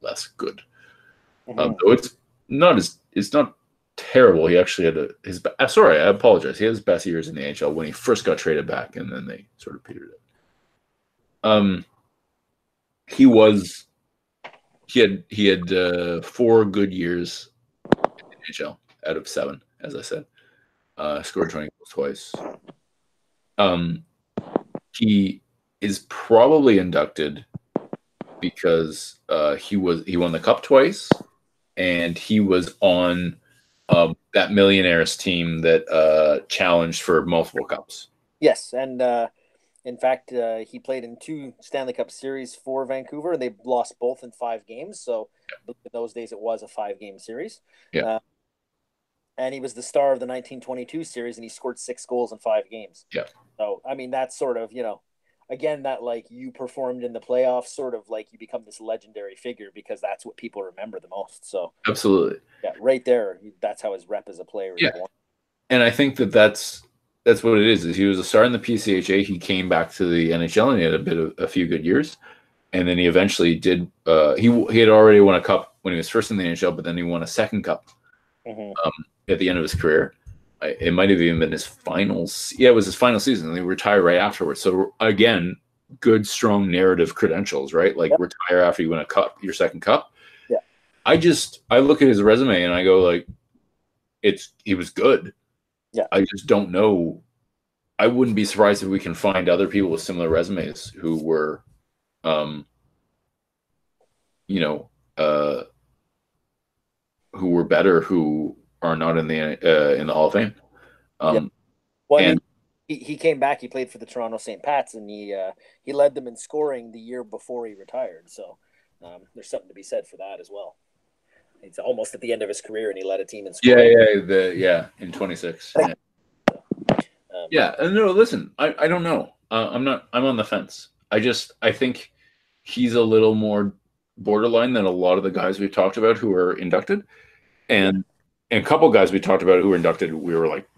less good. Mhm. Um, though it's not as it's not terrible. He actually had a, his. uh, Sorry, I apologize. He had his best years in the NHL when he first got traded back, and then they sort of petered it. Um, he was. He had he had uh, four good years in NHL out of seven, as I said. Uh, scored twenty goals twice. Um, he is probably inducted because uh, he was he won the cup twice, and he was on um, that millionaires team that uh, challenged for multiple cups. Yes, and uh, in fact, uh, he played in two Stanley Cup series for Vancouver, and they lost both in five games. So in those days, it was a five-game series. Yeah. Uh, and he was the star of the 1922 series, and he scored six goals in five games. Yeah. So I mean, that's sort of you know, again, that like you performed in the playoffs, sort of like you become this legendary figure because that's what people remember the most. So Absolutely. yeah, right there, that's how his rep as a player. is Yeah. born. and I think that that's that's what it is. Is he was a star in the PCHA. He came back to the NHL and he had a bit of a few good years, and then he eventually did. Uh, he he had already won a cup when he was first in the NHL, but then he won a second cup Mhm. at the end of his career. I, it might have even been his finals. Yeah, it was his final season. And he retired right afterwards. So again, good strong narrative credentials, right? Like Yep. retire after you win a cup, your second cup. Yeah. I just I look at his resume and I go like, it's he was good. Yeah. I just don't know. I wouldn't be surprised if we can find other people with similar resumes who were, um, you know, uh, who were better, who are not in the uh, in the Hall of Fame. Um, Well, I mean, And- he, he came back. He played for the Toronto St. Pats, and he uh, he led them in scoring the year before he retired. So um, there's something to be said for that as well. It's almost at the end of his career, and he led a team in Yeah, scoring. yeah, the yeah in 26. Yeah, Um, yeah. And no, listen, I I don't know. Uh, I'm not. I'm on the fence. I just I think he's a little more borderline than a lot of the guys we've talked about who are inducted. and and a couple guys we talked about who were inducted, we were like,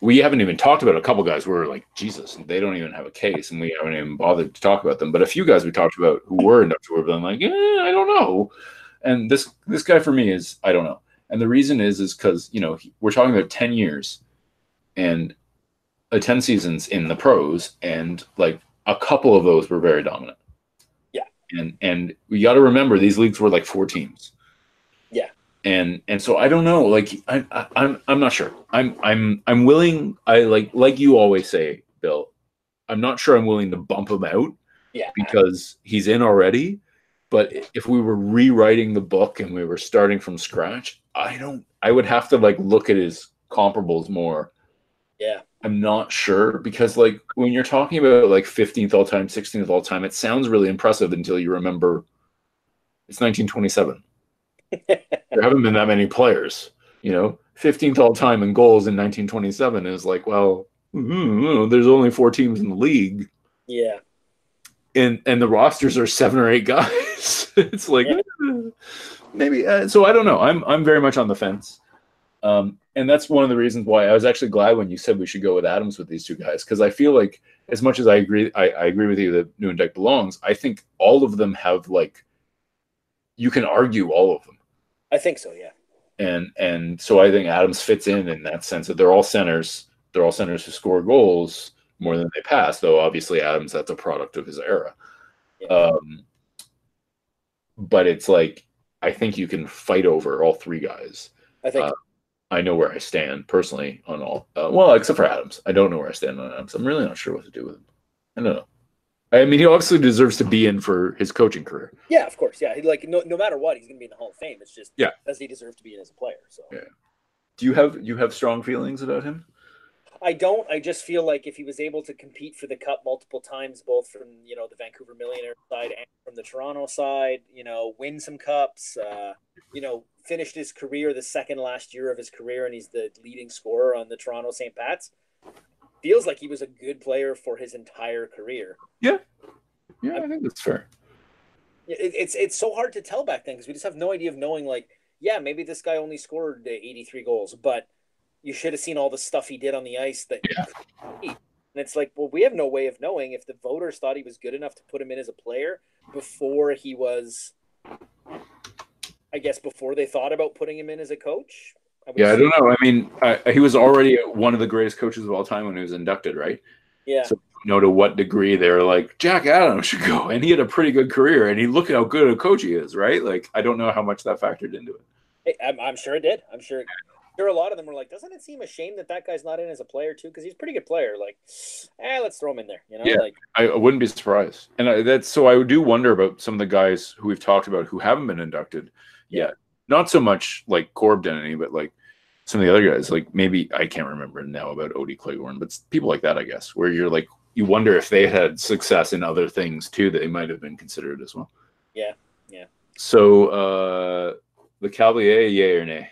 we haven't even talked about a couple guys. We were like, Jesus, they don't even have a case, and we haven't even bothered to talk about them. But a few guys we talked about who were inducted, we've been like, yeah, I don't know. And this this guy for me is I don't know. And the reason is is because you know we're talking about ten years, and uh, ten seasons in the pros, and like a couple of those were very dominant. Yeah. And and we got to remember these leagues were like four teams. Yeah. And and so I don't know. Like I, I I'm I'm not sure. I'm I'm I'm willing. I like like you always say, Bill. I'm not sure I'm willing to bump him out Yeah. because he's in already. But if we were rewriting the book and we were starting from scratch, I don't. I would have to like look at his comparables more. Yeah. I'm not sure because like when you're talking about like 15th all time, 16th all time, it sounds really impressive until you remember it's 1927. there haven't been that many players, you know. 15th all time in goals in 1927 is like, well, mm, there's only four teams in the league, Yeah. and and the rosters are seven or eight guys. it's like Yeah. eh, maybe. Uh, so I don't know. I'm I'm very much on the fence. Um, and that's one of the reasons why I was actually glad when you said we should go with Adams with these two guys because I feel like as much as I agree, I, I agree with you that Nieuwendyk belongs. I think all of them have like you can argue all of them, I think so. Yeah. and and so I think Adams fits in in that sense that they're all centers. They're all centers who score goals more than they pass. Though obviously Adams that's a product of his era. Yeah. Um, but it's like I think you can fight over all three guys. I think. Uh, I know where I stand personally on all. Uh, well, except for Adams, I don't know where I stand on Adams. I'm really not sure what to do with him. I don't know. I mean, he obviously deserves to be in for his coaching career. yeah. Of course. Yeah. Like no, no matter what, he's going to be in the Hall of Fame. It's just Yeah. does he deserve to be in as a player? So Yeah. Do you have you have strong feelings about him? I don't. I just feel like if he was able to compete for the cup multiple times, both from you know the Vancouver Millionaire side and from the Toronto side, you know, win some cups, uh, you know, finished his career the second last year of his career, and he's the leading scorer on the Toronto St. Pat's. Feels like he was a good player for his entire career. Yeah, yeah, I think that's fair. It, it's it's so hard to tell back then because we just have no idea of knowing like yeah maybe this guy only scored uh, 83 goals but you should have seen all the stuff he did on the ice that Yeah. and it's like well we have no way of knowing if the voters thought he was good enough to put him in as a player before he was I guess before they thought about putting him in as a coach would Yeah, I don't know. I mean, I, he was already one of the greatest coaches of all time when he was inducted, right? yeah So- You know to what degree they're like Jack Adams should go, and he had a pretty good career, and he look how good a coach he is, right? Like I don't know how much that factored into it. Hey, I'm, I'm sure it did I'm sure sure a lot of them were like doesn't it seem a shame that that guy's not in as a player too because he's a pretty good player like eh let's throw him in there you know Yeah. like I, wouldn't be surprised, and I, that's so I do wonder about some of the guys who we've talked about who haven't been inducted yet. Not so much like Corb Denneny, but like some of the other guys. Like maybe I can't remember now about Odie Cleghorn, but people like that, I guess, where you're like you wonder if they had success in other things too that they might have been considered as well. Yeah, yeah. So uh the Cavalier, yay or nay?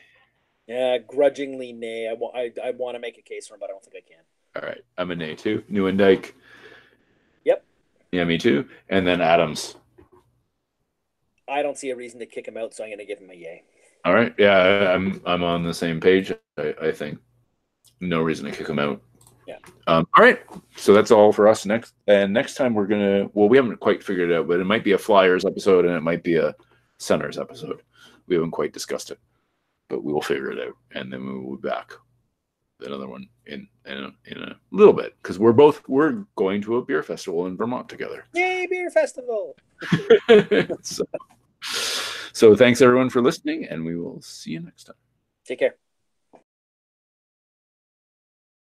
Yeah, grudgingly, nay. I want. I, I want to make a case for him, but I don't think I can. All right, I'm a nay too. Nieuwendyk. Yep. Yeah, me too. And then Adams. I don't see a reason to kick him out, so I'm going to give him a yay. All right. Yeah, I'm I'm on the same page. I, I think no reason to kick him out. Yeah. Um, all right. So that's all for us. Next and next time we're gonna. Well, we haven't quite figured it out, but it might be a Flyers episode and it might be a Centers episode. We haven't quite discussed it, but we will figure it out, and then we will be back. with Another one in in a, in a little bit because we're both we're going to a beer festival in Vermont together. Yay, beer festival! so, so thanks everyone for listening, and we will see you next time. Take care.